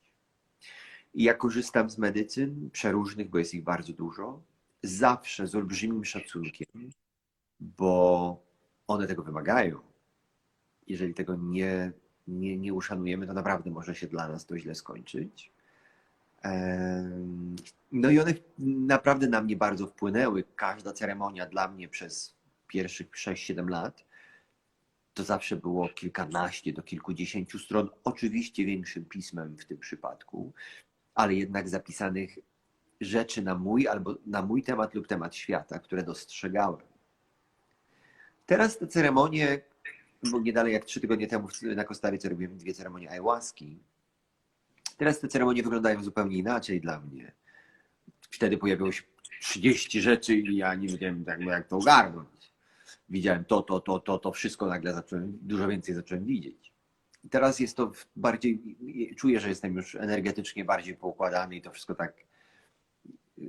I ja korzystam z medycyn przeróżnych, bo jest ich bardzo dużo, zawsze z olbrzymim szacunkiem, bo one tego wymagają. Jeżeli tego nie, nie, nie uszanujemy, to naprawdę może się dla nas to źle skończyć. No i one naprawdę na mnie bardzo wpłynęły. Każda ceremonia dla mnie przez pierwszych 6-7 lat to zawsze było kilkanaście do kilkudziesięciu stron, oczywiście większym pismem w tym przypadku, ale jednak zapisanych rzeczy na mój albo na mój temat lub temat świata, które dostrzegałem. Teraz te ceremonie, bo nie dalej jak trzy tygodnie temu na Kostaryce robiłem dwie ceremonie ayahuaski. Teraz te ceremonie wyglądają zupełnie inaczej dla mnie. Wtedy pojawiło się 30 rzeczy i ja nie wiedziałem jak, jak to ogarnąć. Widziałem to, to, to, to, to wszystko nagle zacząłem, dużo więcej zacząłem widzieć. I teraz jest to bardziej, czuję, że jestem już energetycznie bardziej poukładany i to wszystko tak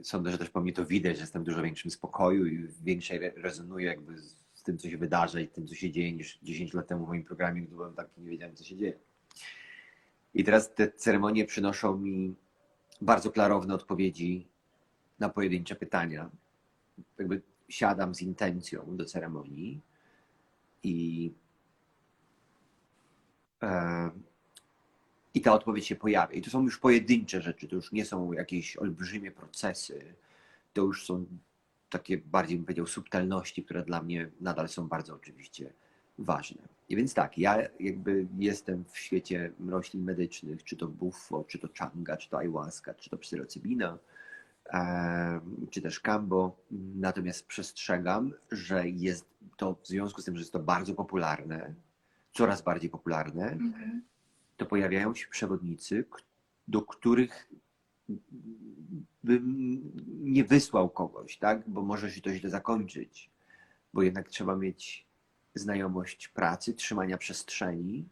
sądzę, że też po mnie to widać, że jestem w dużo większym spokoju i większej re- rezonuję jakby z tym, co się wydarza i tym, co się dzieje, niż 10 lat temu w moim programie, gdy byłem taki, nie wiedziałem, co się dzieje. I teraz te ceremonie przynoszą mi bardzo klarowne odpowiedzi na pojedyncze pytania. Jakby siadam z intencją do ceremonii i e, i ta odpowiedź się pojawia. I to są już pojedyncze rzeczy, to już nie są jakieś olbrzymie procesy, to już są takie bardziej bym powiedział subtelności, które dla mnie nadal są bardzo oczywiście ważne. I więc tak, ja jakby jestem w świecie roślin medycznych, czy to buffo, czy to changa, czy to ayahuasca, czy to psylocybina, czy też kambo, natomiast przestrzegam, że jest to w związku z tym, że jest to bardzo popularne, coraz bardziej popularne, Mhm. to pojawiają się przewodnicy, do których bym nie wysłał kogoś, tak? Bo może się to źle zakończyć, bo jednak trzeba mieć znajomość pracy, trzymania przestrzeni,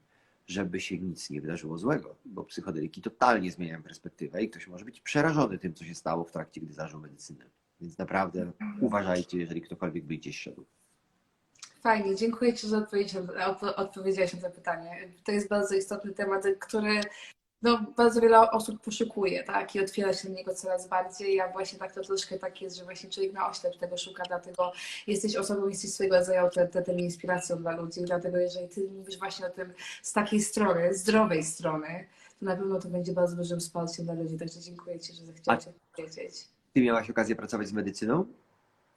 żeby się nic nie wydarzyło złego, bo psychodeliki totalnie zmieniają perspektywę i ktoś może być przerażony tym, co się stało w trakcie, gdy zażył medycynę. Więc naprawdę uważajcie, jeżeli ktokolwiek by gdzieś szedł. Fajnie, dziękuję Ci, że odpowiedziałeś na to pytanie. To jest bardzo istotny temat, który no, bardzo wiele osób poszukuje, tak? I otwiera się na niego coraz bardziej. Ja właśnie tak to troszkę tak jest, że właśnie człowiek na oślep tego szuka, dlatego jesteś osobą, jesteś swojego rodzaju autorytetem i inspiracją dla ludzi. Dlatego jeżeli Ty mówisz właśnie o tym z takiej strony, zdrowej strony, to na pewno to będzie bardzo dużym wsparciem dla ludzi. Także dziękuję Ci, że zechciałeś odpowiedzieć. Ty miałaś okazję pracować z medycyną?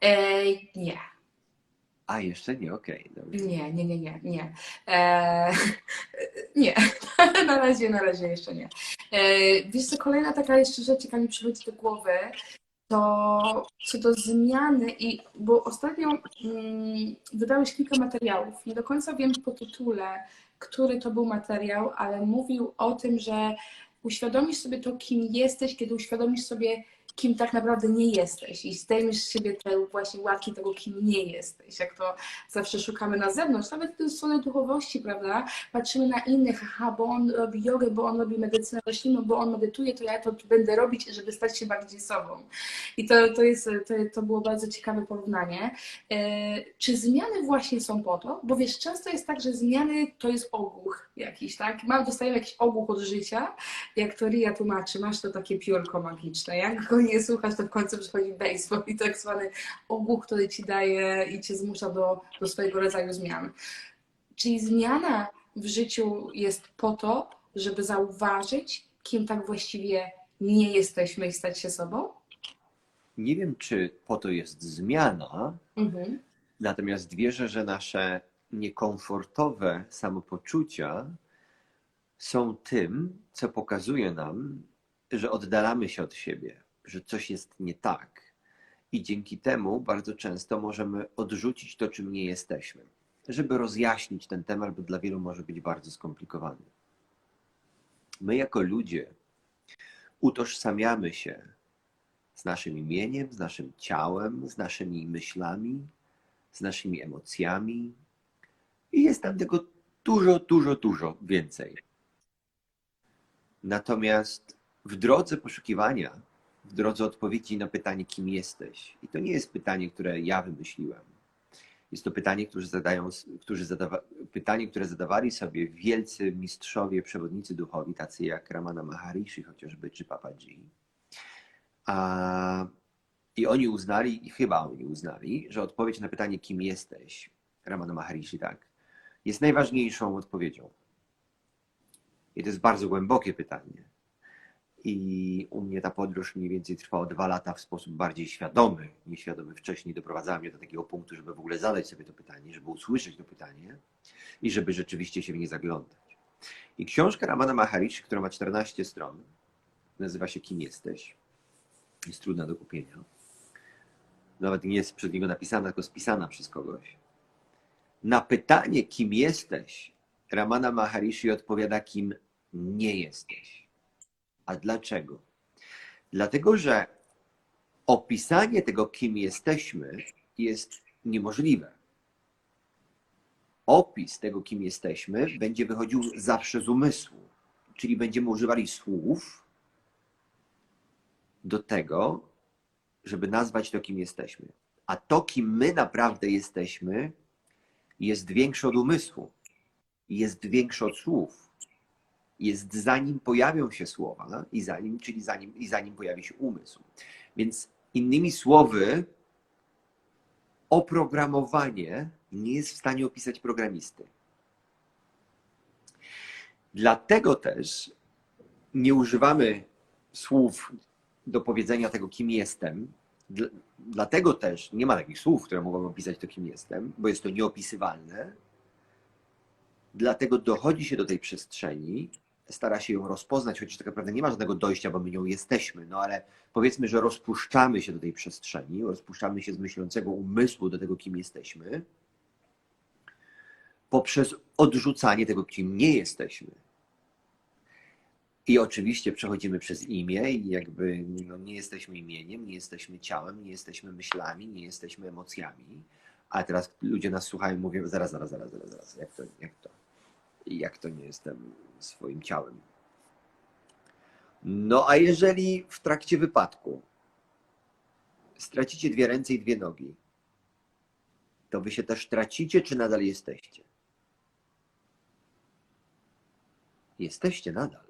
Ej, nie. A, jeszcze nie, okej. dobrze. Nie, nie, nie, nie, nie. Eee, nie, na razie, na razie jeszcze nie. Eee, wiesz co, kolejna taka jeszcze rzecz, jaka mi przychodzi do głowy, to co do zmiany i, bo ostatnio mm, wydałeś kilka materiałów, nie do końca wiem po tytule, który to był materiał, ale mówił o tym, że uświadomisz sobie to, kim jesteś, kiedy uświadomisz sobie, kim tak naprawdę nie jesteś i zdejmiesz z siebie te właśnie łatki tego, kim nie jesteś. Jak to zawsze szukamy na zewnątrz, nawet z strony duchowości, prawda? Patrzymy na innych, aha, bo on robi jogę, bo on robi medycynę roślinną, bo on medytuje, to ja to będę robić, żeby stać się bardziej sobą. I to, to, jest, to, to było bardzo ciekawe porównanie. E, Czy zmiany właśnie są po to? Bo wiesz, często jest tak, że zmiany to jest ogłuch jakiś, tak? Mam, dostajemy jakiś ogłuch od życia, jak to Ria tłumaczy, masz to takie piórko magiczne. Jak go nie słuchasz, to w końcu przychodzi baseball i tak zwany ogłuch, który ci daje i cię zmusza do, do swojego rodzaju zmian. Czyli zmiana w życiu jest po to, żeby zauważyć, kim tak właściwie nie jesteśmy i stać się sobą? Nie wiem, czy po to jest zmiana, Mhm. natomiast wierzę, że nasze niekomfortowe samopoczucia są tym, co pokazuje nam, że oddalamy się od siebie, że coś jest nie tak. I dzięki temu bardzo często możemy odrzucić to, czym nie jesteśmy, żeby rozjaśnić ten temat, bo dla wielu może być bardzo skomplikowany. My, jako ludzie, utożsamiamy się z naszym imieniem, z naszym ciałem, z naszymi myślami, z naszymi emocjami. I jest tam tego dużo, dużo, dużo więcej. Natomiast w drodze poszukiwania w drodze odpowiedzi na pytanie, kim jesteś. I to nie jest pytanie, które ja wymyśliłem. Jest to pytanie, które, zadają, którzy zadawa, pytanie, które zadawali sobie wielcy mistrzowie, przewodnicy duchowi, tacy jak Ramana Maharishi chociażby, czy Papaji. A, I oni uznali, i chyba oni uznali, że odpowiedź na pytanie, kim jesteś, Ramana Maharishi, tak, jest najważniejszą odpowiedzią. I to jest bardzo głębokie pytanie. I u mnie ta podróż mniej więcej trwała dwa lata w sposób bardziej świadomy, nieświadomy wcześniej. Doprowadzała mnie do takiego punktu, żeby w ogóle zadać sobie to pytanie, żeby usłyszeć to pytanie i żeby rzeczywiście się w nie zaglądać. I książka Ramana Maharishi, która ma 14 stron, nazywa się Kim jesteś? Jest trudna do kupienia. Nawet nie jest przed niego napisana, tylko spisana przez kogoś. Na pytanie, kim jesteś, Ramana Maharishi odpowiada, kim nie jesteś. A dlaczego? Dlatego, że opisanie tego, kim jesteśmy, jest niemożliwe. Opis tego, kim jesteśmy, będzie wychodził zawsze z umysłu, czyli będziemy używali słów do tego, żeby nazwać to, kim jesteśmy. A to, kim my naprawdę jesteśmy, jest większe od umysłu, jest większe od słów jest zanim pojawią się słowa, i zanim, czyli zanim, i zanim pojawi się umysł. Więc innymi słowy, oprogramowanie nie jest w stanie opisać programisty. Dlatego też nie używamy słów do powiedzenia tego, kim jestem. Dlatego też nie ma takich słów, które mogą opisać to, kim jestem, bo jest to nieopisywalne. Dlatego dochodzi się do tej przestrzeni, stara się ją rozpoznać, chociaż tak naprawdę nie ma żadnego dojścia, bo my nią jesteśmy, no ale powiedzmy, że rozpuszczamy się do tej przestrzeni, rozpuszczamy się z myślącego umysłu do tego, kim jesteśmy, poprzez odrzucanie tego, kim nie jesteśmy. I oczywiście przechodzimy przez imię i jakby no, nie jesteśmy imieniem, nie jesteśmy ciałem, nie jesteśmy myślami, nie jesteśmy emocjami. A teraz ludzie nas słuchają i mówią, zaraz, zaraz, zaraz, zaraz, zaraz, jak to, jak to, jak to nie jestem swoim ciałem. No a jeżeli w trakcie wypadku stracicie dwie ręce i dwie nogi, to wy się też tracicie, czy nadal jesteście? Jesteście nadal.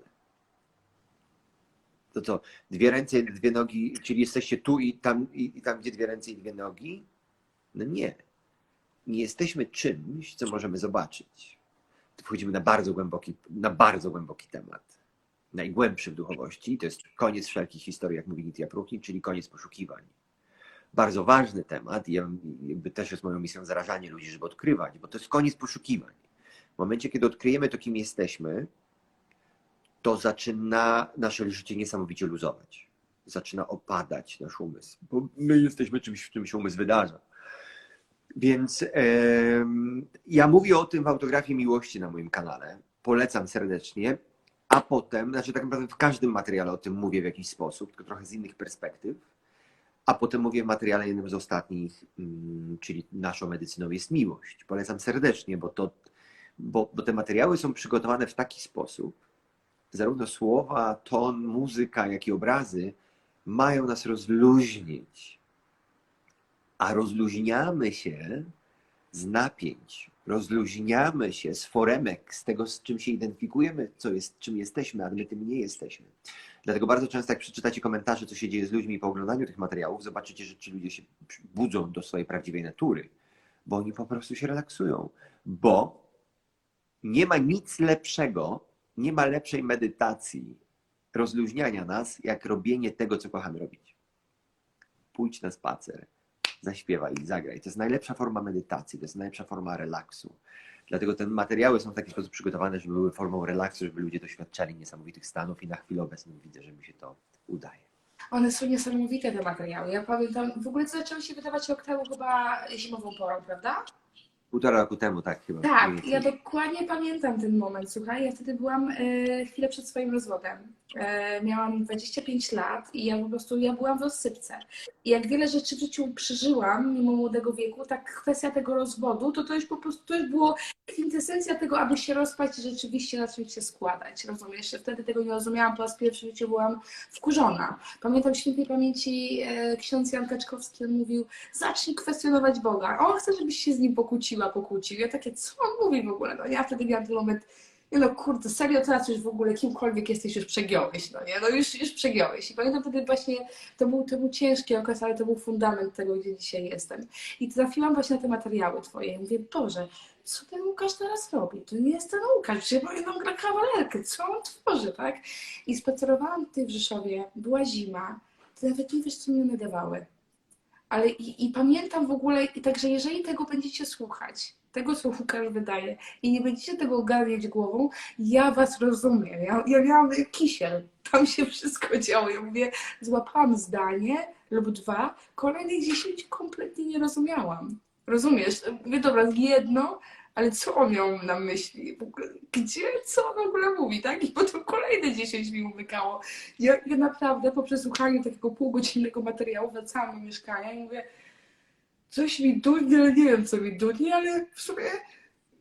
To co, dwie ręce i dwie nogi, czyli jesteście tu i tam, i, i tam, gdzie dwie ręce i dwie nogi? No nie. Nie jesteśmy czymś, co możemy zobaczyć wchodzimy na bardzo głęboki, na bardzo głęboki temat. Najgłębszy w duchowości. To jest koniec wszelkich historii, jak mówi Nitya Pruchni, czyli koniec poszukiwań. Bardzo ważny temat ja, jakby też jest moją misją zarażanie ludzi, żeby odkrywać, bo to jest koniec poszukiwań. W momencie, kiedy odkryjemy to, kim jesteśmy, to zaczyna nasze życie niesamowicie luzować. Zaczyna opadać nasz umysł, bo my jesteśmy czymś, w czym się umysł wydarza. Więc e, ja mówię o tym w autografii miłości na moim kanale. Polecam serdecznie. A potem, znaczy tak naprawdę w każdym materiale o tym mówię w jakiś sposób, tylko trochę z innych perspektyw. A potem mówię w materiale jednym z ostatnich, mm, czyli naszą medycyną jest miłość. Polecam serdecznie, bo, to, bo, bo te materiały są przygotowane w taki sposób, zarówno słowa, ton, muzyka, jak i obrazy mają nas rozluźnić a rozluźniamy się z napięć, rozluźniamy się z foremek, z tego, z czym się identyfikujemy, co jest, czym jesteśmy, ale my tym nie jesteśmy. Dlatego bardzo często, jak przeczytacie komentarze, co się dzieje z ludźmi po oglądaniu tych materiałów, zobaczycie, że ci ludzie się budzą do swojej prawdziwej natury, bo oni po prostu się relaksują, bo nie ma nic lepszego, nie ma lepszej medytacji, rozluźniania nas, jak robienie tego, co kochamy robić. Pójdź na spacer, zaśpiewaj zagraj. To jest najlepsza forma medytacji, to jest najlepsza forma relaksu. Dlatego te materiały są w taki sposób przygotowane, żeby były formą relaksu, żeby ludzie doświadczali niesamowitych stanów i na chwilę obecną widzę, że mi się to udaje. One są niesamowite te materiały. Ja pamiętam, w ogóle zaczęły się wydawać oktawy chyba zimową porą, prawda? Półtora roku temu, tak chyba. Tak, ja dokładnie pamiętam ten moment, słuchaj, ja wtedy byłam e, chwilę przed swoim rozwodem. E, miałam 25 lat i ja po prostu, ja byłam w rozsypce. I jak wiele rzeczy w życiu przeżyłam mimo młodego wieku, tak kwestia tego rozwodu, to to już po prostu, to już było kwintesencja tego, aby się rozpaść i rzeczywiście na czymś się składać, rozumiesz? Ja Wtedy tego nie rozumiałam, po raz pierwszy w życiu byłam wkurzona. Pamiętam świętej pamięci e, ksiądz Jan Kaczkowski, on mówił, zacznij kwestionować Boga. On chce, żebyś się z nim pokłóciła, pokłócił. Ja takie, co on mówi w ogóle? No ja wtedy miałam ten moment, nie no kurde, serio teraz już w ogóle kimkolwiek jesteś, już przegiąłeś, no nie? No już, już przegiąłeś. I pamiętam wtedy właśnie, to był, to był ciężki okres, ale to był fundament tego, gdzie dzisiaj jestem. I trafiłam właśnie na te materiały twoje i mówię, Boże, co ten Łukasz teraz robi? To nie jest ten Łukasz, przecież on gra kawalerkę, co on tworzy, tak? I spacerowałam tutaj w Rzeszowie, była zima, ty nawet nie wiesz, co mi one dawały. Ale i, i pamiętam w ogóle, i także jeżeli tego będziecie słuchać, tego co Łukasz wydaje i nie będziecie tego ogarniać głową, ja was rozumiem. Ja, ja miałam kisiel, tam się wszystko działo. Ja mówię, złapałam zdanie lub dwa, kolejnych dziesięć kompletnie nie rozumiałam. Rozumiesz? Mówię, dobra, jedno, ale co on miał na myśli? Gdzie, co on w ogóle mówi, tak? I potem kolejne 10 mi umykało. Ja, ja naprawdę po przesłuchaniu takiego półgodzinnego materiału wracałam do mieszkania i mówię, coś mi dudni, ale nie wiem, co mi dudni, ale w sumie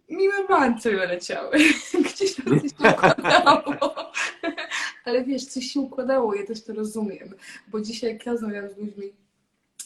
miłe mantry leciały. Gdzieś tam coś się układało. Ale wiesz, coś się układało, ja też to rozumiem, bo dzisiaj jak ja rozmawiam z ludźmi,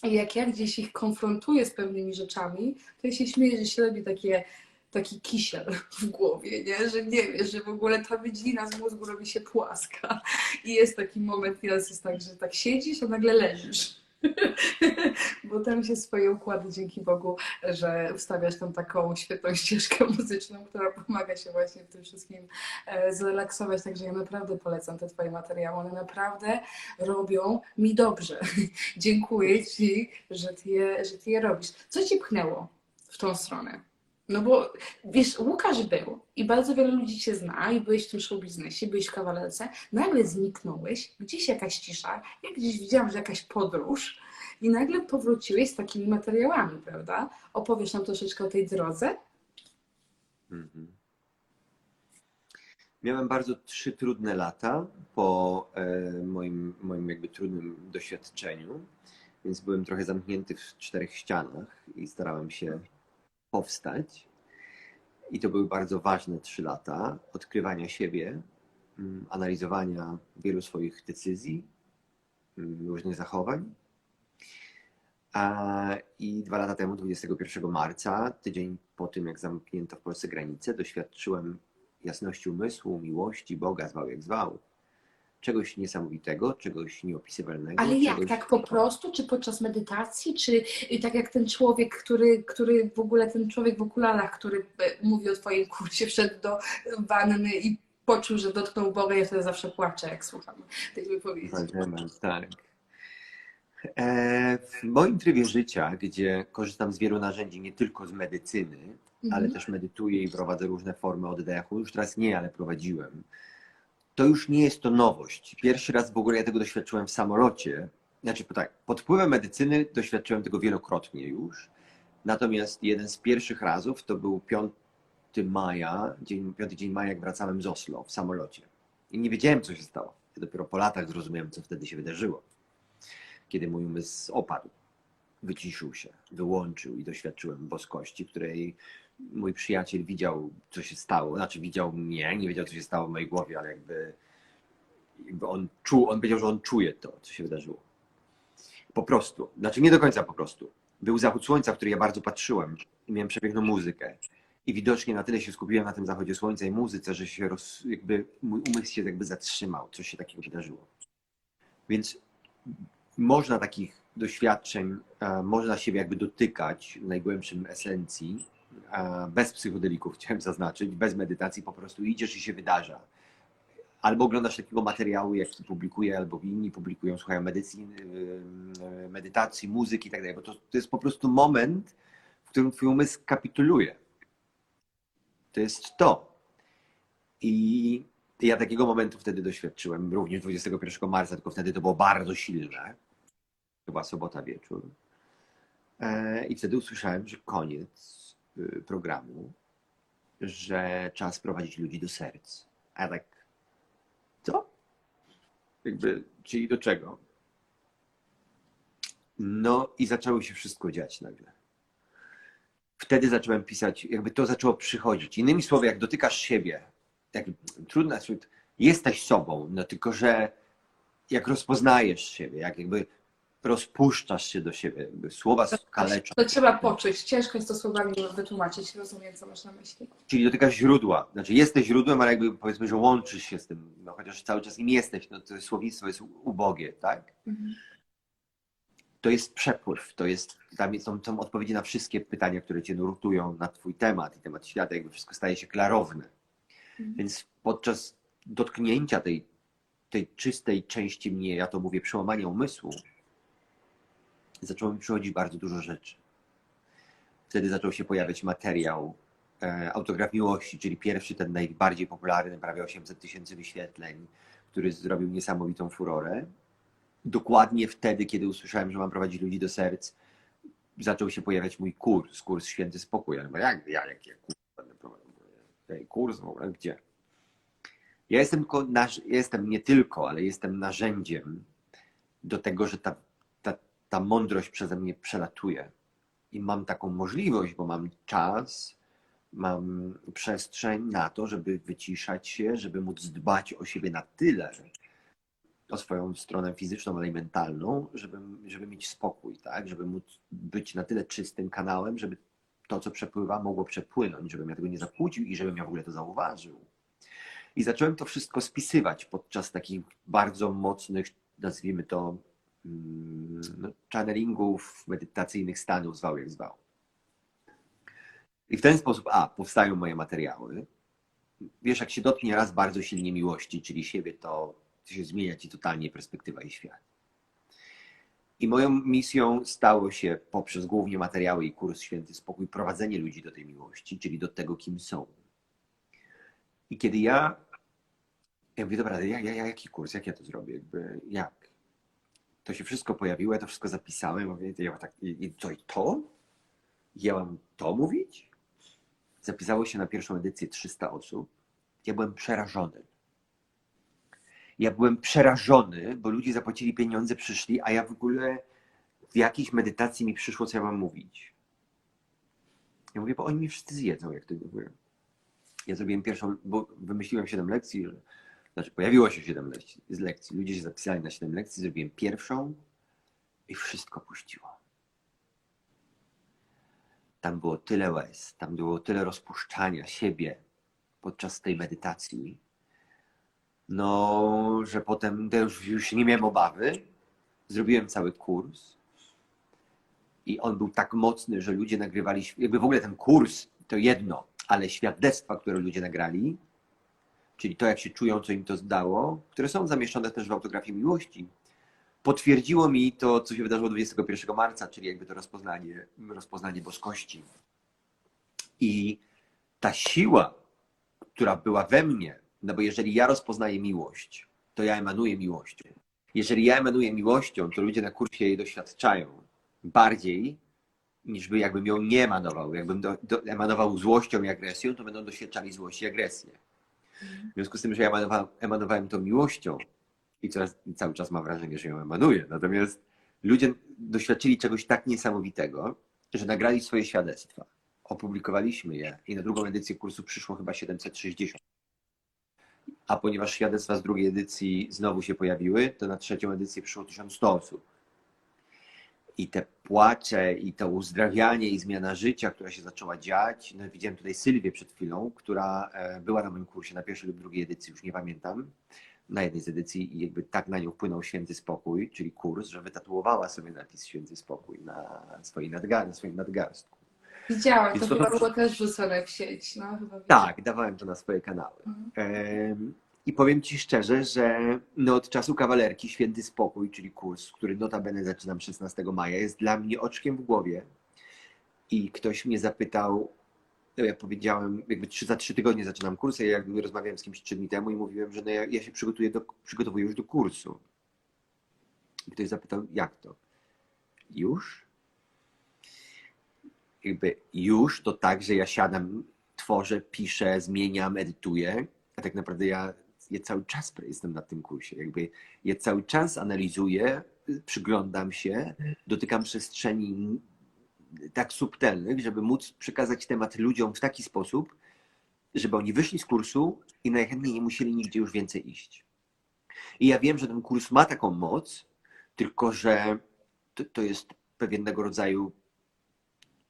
jak ja gdzieś ich konfrontuję z pewnymi rzeczami, to ja się śmieję, że się robi takie, taki kisiel w głowie, nie? że nie wiesz, że w ogóle ta wydźwina z mózgu robi się płaska. I jest taki moment, nieraz jest tak, że tak siedzisz, a nagle leżysz. Bo tam się swoje układy, dzięki Bogu, że ustawiasz tam taką świetną ścieżkę muzyczną, która pomaga się właśnie w tym wszystkim e, zrelaksować. Także ja naprawdę polecam te Twoje materiały. One naprawdę robią mi dobrze. Dziękuję Ci, że ty, je, że ty je robisz. Co Ci pchnęło w tą stronę? No bo wiesz, Łukasz był i bardzo wiele ludzi Cię zna i byłeś w tym show biznesie, byłeś w kawalerce, nagle zniknąłeś, gdzieś jakaś cisza, ja gdzieś widziałam, że jakaś podróż i nagle powróciłeś z takimi materiałami, prawda? Opowiesz nam troszeczkę o tej drodze? Mhm. Miałem bardzo trzy trudne lata po e, moim, moim jakby trudnym doświadczeniu, więc byłem trochę zamknięty w czterech ścianach i starałem się powstać. I to były bardzo ważne trzy lata odkrywania siebie, mm, analizowania wielu swoich decyzji, mm, różnych zachowań. I dwa lata temu, 21 marca, tydzień po tym, jak zamknięto w Polsce granice, doświadczyłem jasności umysłu, miłości, Boga, zwał jak zwał. Czegoś niesamowitego, czegoś nieopisywalnego. Ale jak? czegoś... Tak po prostu? Czy podczas medytacji? Czy y, tak jak ten człowiek, który, który w ogóle, ten człowiek w okularach, który y, mówi o Twoim kursie, wszedł do wanny i poczuł, że dotknął Boga, ja wtedy zawsze płaczę, jak słucham tej wypowiedzi. Tak. E, w moim trybie życia, gdzie korzystam z wielu narzędzi, nie tylko z medycyny, ale Mhm. też medytuję i prowadzę różne formy oddechu, już teraz nie, ale prowadziłem, to już nie jest to nowość. Pierwszy raz w ogóle ja tego doświadczyłem w samolocie. Znaczy, tak, pod wpływem medycyny doświadczyłem tego wielokrotnie już. Natomiast jeden z pierwszych razów to był 5 maja, dzień, 5 dzień maja, jak wracałem z Oslo w samolocie. I nie wiedziałem, co się stało. Ja dopiero po latach zrozumiałem, co wtedy się wydarzyło. Kiedy mój umysł opadł, wyciszył się, wyłączył i doświadczyłem boskości, której mój przyjaciel widział, co się stało. Znaczy, widział mnie, nie wiedział, co się stało w mojej głowie, ale jakby, jakby on czuł, on wiedział, że on czuje to, co się wydarzyło. Po prostu. Znaczy, nie do końca po prostu. Był zachód słońca, w który ja bardzo patrzyłem i miałem przepiękną muzykę. I widocznie na tyle się skupiłem na tym zachodzie słońca i muzyce, że się roz, jakby mój umysł się jakby zatrzymał, coś się takiego wydarzyło. Więc można takich doświadczeń, e, można siebie jakby dotykać w najgłębszym esencji, bez psychodelików, chciałem zaznaczyć, bez medytacji, po prostu idziesz i się wydarza. Albo oglądasz takiego materiału, jaki publikuję, albo inni publikują, słuchają medycji, e, medytacji, muzyki i tak dalej, bo to, to jest po prostu moment, w którym twój umysł kapituluje. To jest to. I ja takiego momentu wtedy doświadczyłem, również 21 marca, tylko wtedy to było bardzo silne. Była sobota wieczór. E, I wtedy usłyszałem, że koniec programu, że trzeba sprowadzić ludzi do serc. A tak, co? Jakby, czyli do czego? No i zaczęło się wszystko dziać nagle. Wtedy zacząłem pisać, jakby to zaczęło przychodzić. Innymi słowy, jak dotykasz siebie, jak, trudno, jesteś sobą, no tylko, że jak rozpoznajesz siebie, jak jakby rozpuszczasz się do siebie, słowa kaleczą. To trzeba poczuć. Ciężko jest to słowami wytłumaczyć. Rozumiem, co masz na myśli. Czyli dotykasz źródła. Znaczy jesteś źródłem, ale jakby powiedzmy, że łączysz się z tym, no chociaż cały czas im jesteś, no to słownictwo jest ubogie, tak? Mhm. To jest przepływ, to jest, tam są, są odpowiedzi na wszystkie pytania, które cię nurtują na twój temat i temat świata, jakby wszystko staje się klarowne. Mhm. Więc podczas dotknięcia tej, tej czystej części mnie, ja to mówię, przełamania umysłu, zaczęło mi przychodzić bardzo dużo rzeczy. Wtedy zaczął się pojawiać materiał e, Autograf Miłości, czyli pierwszy, ten najbardziej popularny, prawie 800 tysięcy wyświetleń, który zrobił niesamowitą furorę. Dokładnie wtedy, kiedy usłyszałem, że mam prowadzić ludzi do serc, zaczął się pojawiać mój kurs, kurs Święty Spokój. Ja jak, ja, jak ja kurs będę prowadził? Kurs w ogóle, gdzie? Ja jestem, jestem nie tylko, ale jestem narzędziem do tego, że ta, ta, mądrość przeze mnie przelatuje. I mam taką możliwość, bo mam czas, mam przestrzeń na to, żeby wyciszać się, żeby móc dbać o siebie na tyle, o swoją stronę fizyczną, ale i mentalną, żeby, żeby mieć spokój, tak? Żeby móc być na tyle czystym kanałem, żeby to, co przepływa, mogło przepłynąć, żebym ja tego nie zakłócił i żebym ja w ogóle to zauważył. I zacząłem to wszystko spisywać podczas takich bardzo mocnych, nazwijmy to, no, channelingów, medytacyjnych stanów, zwał jak zwał. I w ten sposób, a, powstają moje materiały. Wiesz, jak się dotknie raz bardzo silnie miłości, czyli siebie, to się zmienia ci totalnie perspektywa i świat. I moją misją stało się poprzez głównie materiały i kurs Święty Spokój prowadzenie ludzi do tej miłości, czyli do tego, kim są. I kiedy ja, ja mówię, dobra, ja, ja, jaki kurs, jak ja to zrobię, jakby, jak? To się wszystko pojawiło, ja to wszystko zapisałem, mówię, ja tak, i, i co, i to? Ja mam to mówić? Zapisało się na pierwszą edycję 300 osób. Ja byłem przerażony. Ja byłem przerażony, bo ludzie zapłacili pieniądze, przyszli, a ja w ogóle w jakiejś medytacji mi przyszło, co ja mam mówić. Ja mówię, bo oni mi wszyscy zjedzą, jak to mówię. Ja zrobiłem pierwszą, bo wymyśliłem 7 lekcji, że, znaczy pojawiło się 7 lekcji, z lekcji. Ludzie się zapisali na 7 lekcji, zrobiłem pierwszą i wszystko puściło. Tam było tyle łez, tam było tyle rozpuszczania siebie podczas tej medytacji, no, że potem już, już nie miałem obawy. Zrobiłem cały kurs i on był tak mocny, że ludzie nagrywali, jakby w ogóle ten kurs to jedno, ale świadectwa, które ludzie nagrali, czyli to, jak się czują, co im to zdało, które są zamieszczone też w autografii miłości, potwierdziło mi to, co się wydarzyło 21 marca, czyli jakby to rozpoznanie, rozpoznanie boskości. I ta siła, która była we mnie, no bo jeżeli ja rozpoznaję miłość, to ja emanuję miłością. Jeżeli ja emanuję miłością, to ludzie na kursie jej doświadczają bardziej niż by jakbym ją nie emanował. Jakbym do, do, emanował złością i agresją, to będą doświadczali złość i agresję. W związku z tym, że ja emanowałem, emanowałem tą miłością i coraz, cały czas mam wrażenie, że ją emanuję. Natomiast ludzie doświadczyli czegoś tak niesamowitego, że nagrali swoje świadectwa. Opublikowaliśmy je i na drugą edycję kursu przyszło chyba 760. A ponieważ świadectwa z drugiej edycji znowu się pojawiły, to na trzecią edycję przyszło 1100 osób. I te płacze, i to uzdrawianie, i zmiana życia, która się zaczęła dziać. No, widziałem tutaj Sylwię przed chwilą, która e, była na moim kursie na pierwszej lub drugiej edycji, już nie pamiętam, na jednej z edycji i jakby tak na nią wpłynął święty spokój, czyli kurs, że wytatuowała sobie napis święty spokój na, swojej nadgar- na swoim nadgarstku. Widziałam, Więc to to- chyba było też wrzucone w sieć. No, chyba Tak, dawałem to na swoje kanały. Mhm. I powiem Ci szczerze, że no od czasu kawalerki Święty Spokój, czyli kurs, który notabene zaczynam 16 maja, jest dla mnie oczkiem w głowie. I ktoś mnie zapytał, no ja powiedziałem, jakby za trzy tygodnie zaczynam kurs, a ja jakby rozmawiałem z kimś trzy dni temu i mówiłem, że no ja, ja się przygotuję do, przygotowuję już do kursu. I ktoś zapytał, jak to? Już? jakby już to tak, że ja siadam, tworzę, piszę, zmieniam, edytuję, a tak naprawdę ja, ja cały czas jestem na tym kursie. Jakby ja cały czas analizuję, przyglądam się, dotykam przestrzeni tak subtelnych, żeby móc przekazać temat ludziom w taki sposób, żeby oni wyszli z kursu i najchętniej nie musieli nigdzie już więcej iść. I ja wiem, że ten kurs ma taką moc, tylko że to, to jest pewnego rodzaju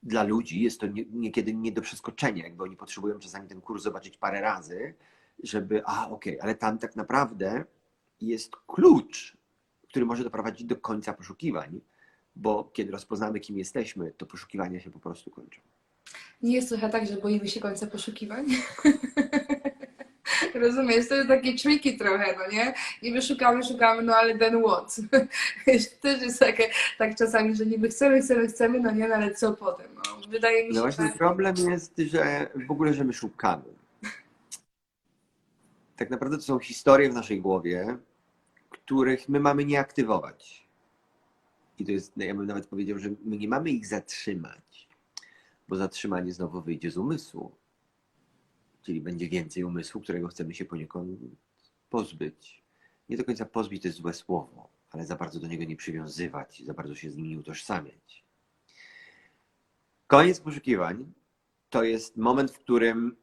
dla ludzi, jest to nie, niekiedy nie do przeskoczenia, jakby oni potrzebują czasami ten kurs zobaczyć parę razy, żeby, a okej, okay, ale tam tak naprawdę jest klucz, który może doprowadzić do końca poszukiwań, bo kiedy rozpoznamy, kim jesteśmy, to poszukiwania się po prostu kończą. Nie jest trochę tak, że boimy się końca poszukiwań? Rozumiesz, to jest takie tricky trochę, no nie? Niby szukamy, szukamy, no ale then what? Też jest takie, tak czasami, że niby chcemy, chcemy, chcemy, no nie, no ale co potem? No, wydaje mi się, no właśnie problem jest, że w ogóle, że my szukamy. Tak naprawdę to są historie w naszej głowie, których my mamy nie aktywować. I to jest, ja bym nawet powiedział, że my nie mamy ich zatrzymać, bo zatrzymanie znowu wyjdzie z umysłu. Czyli będzie więcej umysłu, którego chcemy się poniekąd pozbyć. Nie do końca pozbyć to jest złe słowo, ale za bardzo do niego nie przywiązywać, za bardzo się z nim nie utożsamiać. Koniec poszukiwań to jest moment, w którym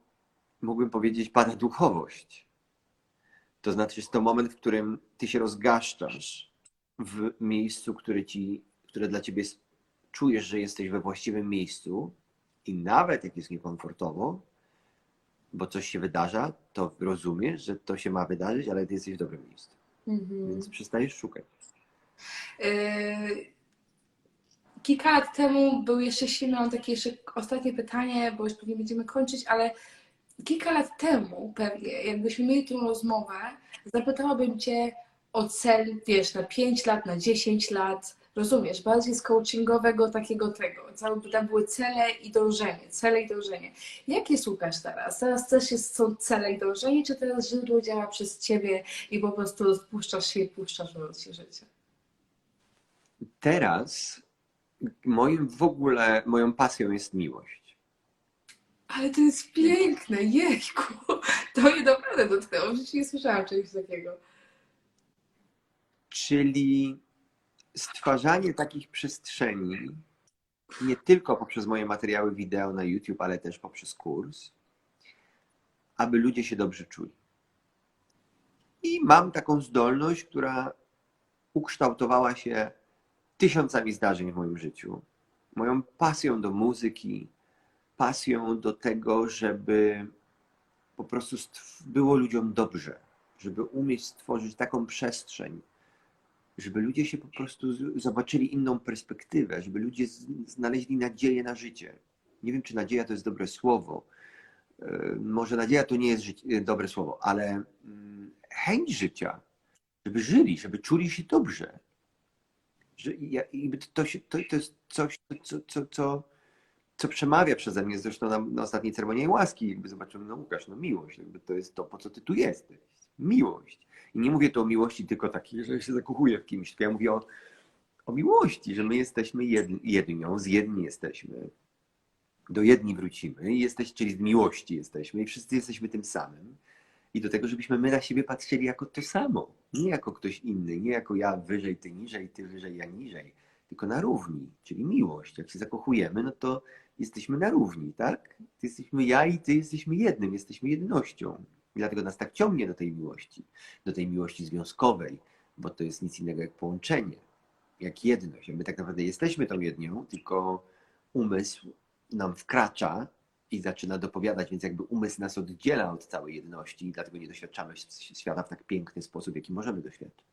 mógłbym powiedzieć, pada duchowość. To znaczy, jest to moment, w którym ty się rozgaszczasz w miejscu, które, ci, które dla ciebie jest, czujesz, że jesteś we właściwym miejscu i nawet jak jest niekomfortowo, bo coś się wydarza, to rozumiesz, że to się ma wydarzyć, ale ty jesteś w dobrym miejscu. Mhm. Więc przestajesz szukać. Yy, kilka lat temu był jeszcze silny, mam takie jeszcze ostatnie pytanie, bo już pewnie będziemy kończyć, ale kilka lat temu pewnie, jakbyśmy mieli tą rozmowę, zapytałabym Cię o cel, wiesz, na 5 lat, na 10 lat, rozumiesz, bardziej z coachingowego takiego tego. Cały, tam były cele i dążenie, cele i dążenie. Jakie słuchasz teraz? Teraz też jest, są cele i dążenie, czy teraz źródło działa przez Ciebie i po prostu spuszczasz się i puszczasz w się życie? Teraz moim w ogóle, moją pasją jest miłość. Ale to jest piękne, jejku. To mnie naprawdę dotknęło. W życiu nie słyszałam czegoś takiego. Czyli stwarzanie takich przestrzeni, nie tylko poprzez moje materiały wideo na YouTube, ale też poprzez kurs, aby ludzie się dobrze czuli. I mam taką zdolność, która ukształtowała się tysiącami zdarzeń w moim życiu. Moją pasją do muzyki, pasją do tego, żeby po prostu było ludziom dobrze, żeby umieć stworzyć taką przestrzeń, żeby ludzie się po prostu zobaczyli inną perspektywę, żeby ludzie znaleźli nadzieję na życie. Nie wiem, czy nadzieja to jest dobre słowo. E, może nadzieja to nie jest dobre słowo, ale mm, chęć życia, żeby żyli, żeby czuli się dobrze. Że to, to, to jest coś, co, co, co, co przemawia przeze mnie. Zresztą na, na ostatniej ceremonii łaski jakby zobaczyłem, no Łukasz, no miłość, jakby to jest to, po co ty tu jesteś. Miłość. I nie mówię tu o miłości tylko takiej, że się zakochuję w kimś, tylko ja mówię o, o miłości, że my jesteśmy jedni, jednią, z jedni jesteśmy. Do jedni wrócimy, jesteś, czyli z miłości jesteśmy i wszyscy jesteśmy tym samym. I do tego, żebyśmy my na siebie patrzyli jako to samo. Nie jako ktoś inny, nie jako ja wyżej, ty niżej, ty wyżej, ja niżej, tylko na równi, czyli miłość. Jak się zakochujemy, no to jesteśmy na równi, tak? Jesteśmy ja i ty jesteśmy jednym, jesteśmy jednością. I dlatego nas tak ciągnie do tej miłości, do tej miłości związkowej, bo to jest nic innego jak połączenie, jak jedność. My tak naprawdę jesteśmy tą jednią, tylko umysł nam wkracza i zaczyna dopowiadać, więc jakby umysł nas oddziela od całej jedności i dlatego nie doświadczamy świata w tak piękny sposób, jaki możemy doświadczyć.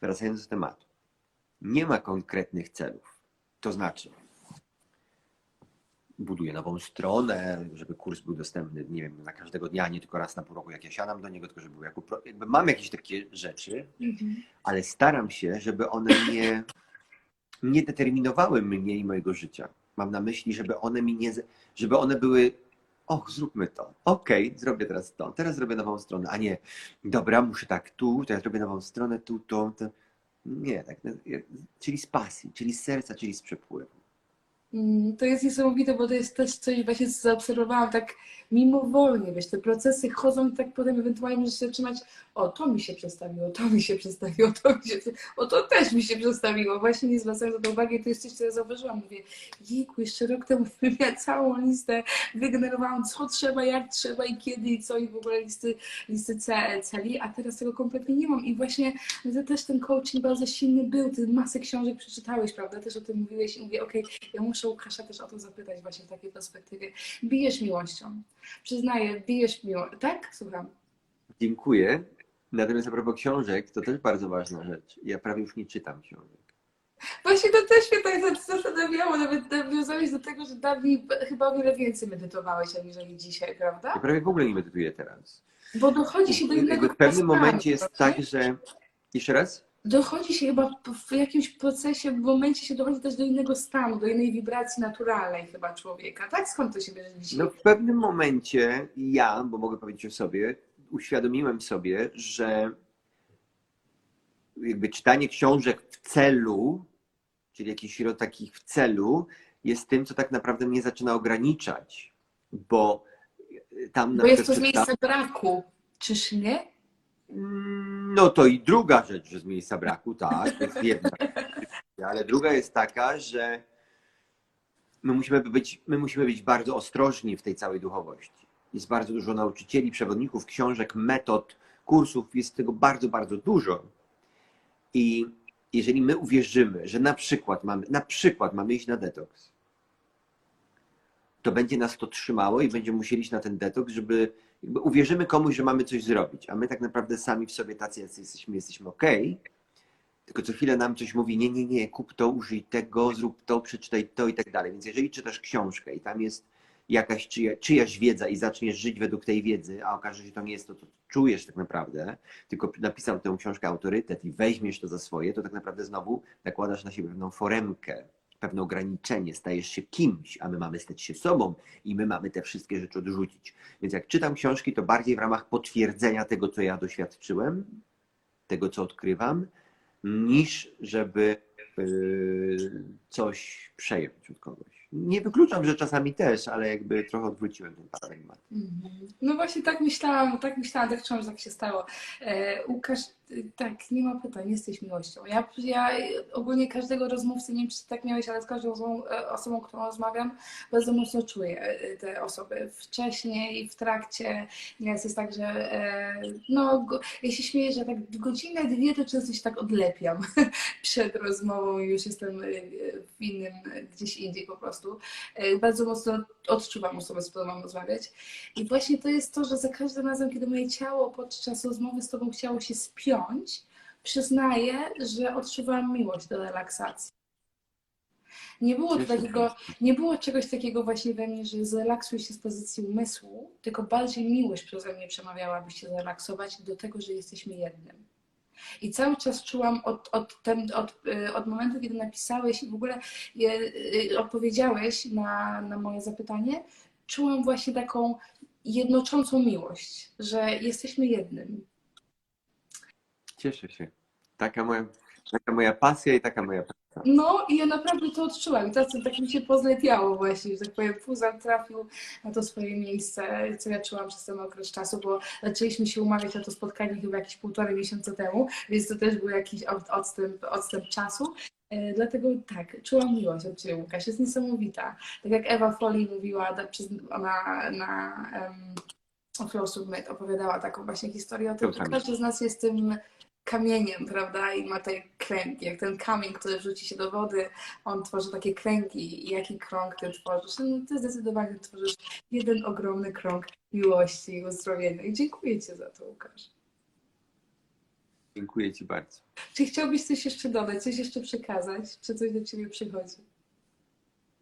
Wracając do tematu. Nie ma konkretnych celów. To znaczy, buduję nową stronę, żeby kurs był dostępny, nie wiem, na każdego dnia, nie tylko raz na pół roku, jak ja siadam do niego, tylko żeby był jako, jakby mam jakieś takie rzeczy, mhm. ale staram się, żeby one nie, nie determinowały mnie i mojego życia. Mam na myśli, żeby one mi nie, żeby one były och, zróbmy to, okej, okay, zrobię teraz to, teraz zrobię nową stronę, a nie, dobra, muszę tak tu, teraz zrobię nową stronę, tu, to, to. Nie, tak, czyli z pasji, czyli z serca, czyli z przepływu. Mm, To jest niesamowite, bo to jest też coś właśnie co zaobserwowałam tak mimowolnie, wiesz, te procesy chodzą i tak potem ewentualnie możesz się zatrzymać, o to mi się przestawiło, to mi się przestawiło, to mi się, o to też mi się przestawiło. Właśnie nie zwracając na to uwagi, to jest coś, co ja zauważyłam. Mówię, jejku, jeszcze rok temu miałam całą listę, wygenerowałam co trzeba, jak trzeba i kiedy i co i w ogóle listy, listy ce- celi, a teraz tego kompletnie nie mam i właśnie to też ten coaching bardzo silny był, ty masę książek przeczytałeś, prawda, też o tym mówiłeś i mówię, okej, ja muszę Łukasza też o to zapytać właśnie w takiej perspektywie. Bijesz miłością. Przyznaję, bijesz miłością. Tak? Słucham. Dziękuję. Natomiast a propos książek, to też bardzo ważna rzecz. Ja prawie już nie czytam książek. Właśnie to też mnie tak zastanawiało, nawet nawiązałeś do tego, że dawniej chyba o wiele więcej medytowałeś aniżeli dzisiaj, Ja prawda? prawie w ogóle nie medytuję teraz. Bo dochodzi się do innego w pewnym momencie jest tak, że... Jeszcze raz? Dochodzi się chyba w jakimś procesie, w momencie się dochodzi też do innego stanu, do innej wibracji naturalnej chyba człowieka, tak? Skąd to się bierze dzisiaj? No w pewnym momencie ja, bo mogę powiedzieć o sobie, uświadomiłem sobie, że jakby czytanie książek w celu, czyli jakichś takich w celu, jest tym, co tak naprawdę mnie zaczyna ograniczać, bo tam na Bo jest to z miejsca braku, czyż nie? No to i druga rzecz, że z miejsca braku, tak, to jest jedna. Ale druga jest taka, że my musimy być, my musimy być bardzo ostrożni w tej całej duchowości. Jest bardzo dużo nauczycieli, przewodników, książek, metod, kursów, jest tego bardzo, bardzo dużo. I jeżeli my uwierzymy, że na przykład mamy, na przykład mamy iść na detoks, to będzie nas to trzymało i będziemy musieli iść na ten detoks, żeby jakby uwierzymy komuś, że mamy coś zrobić, a my tak naprawdę sami w sobie tacy, jacy jesteśmy, jesteśmy okej, tylko co chwilę nam coś mówi, nie, nie, nie, kup to, użyj tego, zrób to, przeczytaj to i tak dalej. Więc jeżeli czytasz książkę i tam jest jakaś czyja, czyjaś wiedza i zaczniesz żyć według tej wiedzy, a okaże się, że to nie jest to, co czujesz tak naprawdę, tylko napisał tę książkę autorytet i weźmiesz to za swoje, to tak naprawdę znowu nakładasz na siebie pewną foremkę, pewne ograniczenie, stajesz się kimś, a my mamy stać się sobą i my mamy te wszystkie rzeczy odrzucić. Więc jak czytam książki, to bardziej w ramach potwierdzenia tego, co ja doświadczyłem, tego, co odkrywam, niż żeby yy, coś przejąć od kogoś. Nie wykluczam, że czasami też, ale jakby trochę odwróciłem ten paradygmat. Mhm. No właśnie tak myślałam, tak myślałam, tak czułam, że tak się stało. E, Łukasz, y, tak, nie ma pytań, jesteś miłością. Ja, ja ogólnie każdego rozmówcy, nie wiem czy tak miałeś, ale z każdą osobą, e, osobą, którą rozmawiam, bardzo mocno czuję e, te osoby. Wcześniej, w trakcie, nieraz jest tak, że e, no, ja się śmieję, że tak godzinę, dwie to często się tak odlepiam przed rozmową i już jestem w innym, gdzieś indziej po prostu. Bardzo mocno odczuwam osobę, z którą mam rozmawiać. I właśnie to jest to, że za każdym razem, kiedy moje ciało podczas rozmowy z Tobą chciało się spiąć, przyznaję, że odczuwałam miłość do relaksacji. Nie było, takiego, nie było czegoś takiego właśnie we mnie, że zrelaksuj się z pozycji umysłu, tylko bardziej miłość przeze mnie przemawiała, aby się zrelaksować do tego, że jesteśmy jednym. I cały czas czułam od, od, ten, od, y, od momentu, kiedy napisałeś i w ogóle je, y, odpowiedziałeś na, na moje zapytanie, czułam właśnie taką jednoczącą miłość, że jesteśmy jednym. Cieszę się. Taka moja, taka moja pasja i taka moja praca. No i ja naprawdę to odczułam. I tak, tak mi się pozlepiało właśnie, że tak powiem, puzar trafił na to swoje miejsce, co ja czułam przez ten okres czasu, bo zaczęliśmy się umawiać na to spotkanie chyba jakieś półtorej miesiąca temu, więc to też był jakiś od- odstęp, odstęp czasu. E, Dlatego tak, czułam miłość od Ciebie, Łukasz, jest niesamowita. Tak jak Ewa Foley mówiła, ona na um, Flow Submit opowiadała taką właśnie historię o tym, że każdy z nas jest tym kamieniem, prawda, i ma te kręgi, jak ten kamień, który wrzuci się do wody, on tworzy takie kręgi i jaki krąg ty tworzysz? No, ty zdecydowanie tworzysz jeden ogromny krąg miłości i uzdrowienia i dziękuję Ci za to, Łukasz. Dziękuję Ci bardzo. Czy chciałbyś coś jeszcze dodać, coś jeszcze przekazać, czy coś do Ciebie przychodzi?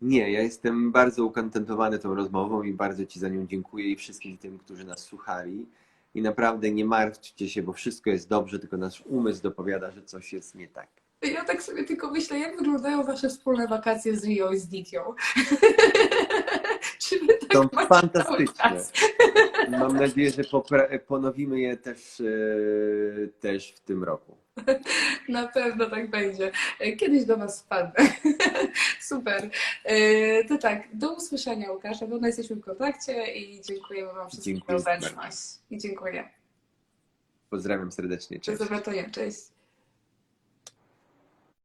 Nie, ja jestem bardzo ukontentowany tą rozmową i bardzo Ci za nią dziękuję i wszystkim tym, którzy nas słuchali. I naprawdę nie martwcie się, bo wszystko jest dobrze, tylko nasz umysł dopowiada, że coś jest nie tak. Ja tak sobie tylko myślę, jak wyglądają Wasze wspólne wakacje z Rio i z Dikią? Czy Wy tak Są fantastyczne. Mam nadzieję, że ponowimy je też, e, też w tym roku. Na pewno tak będzie. Kiedyś do Was wpadnę. Super. E, To tak, do usłyszenia Łukasz. Na pewno jesteśmy w kontakcie i dziękujemy Wam wszystkim za obecność. I dziękuję. Pozdrawiam serdecznie. Do Cześć. zobaczenia. Cześć.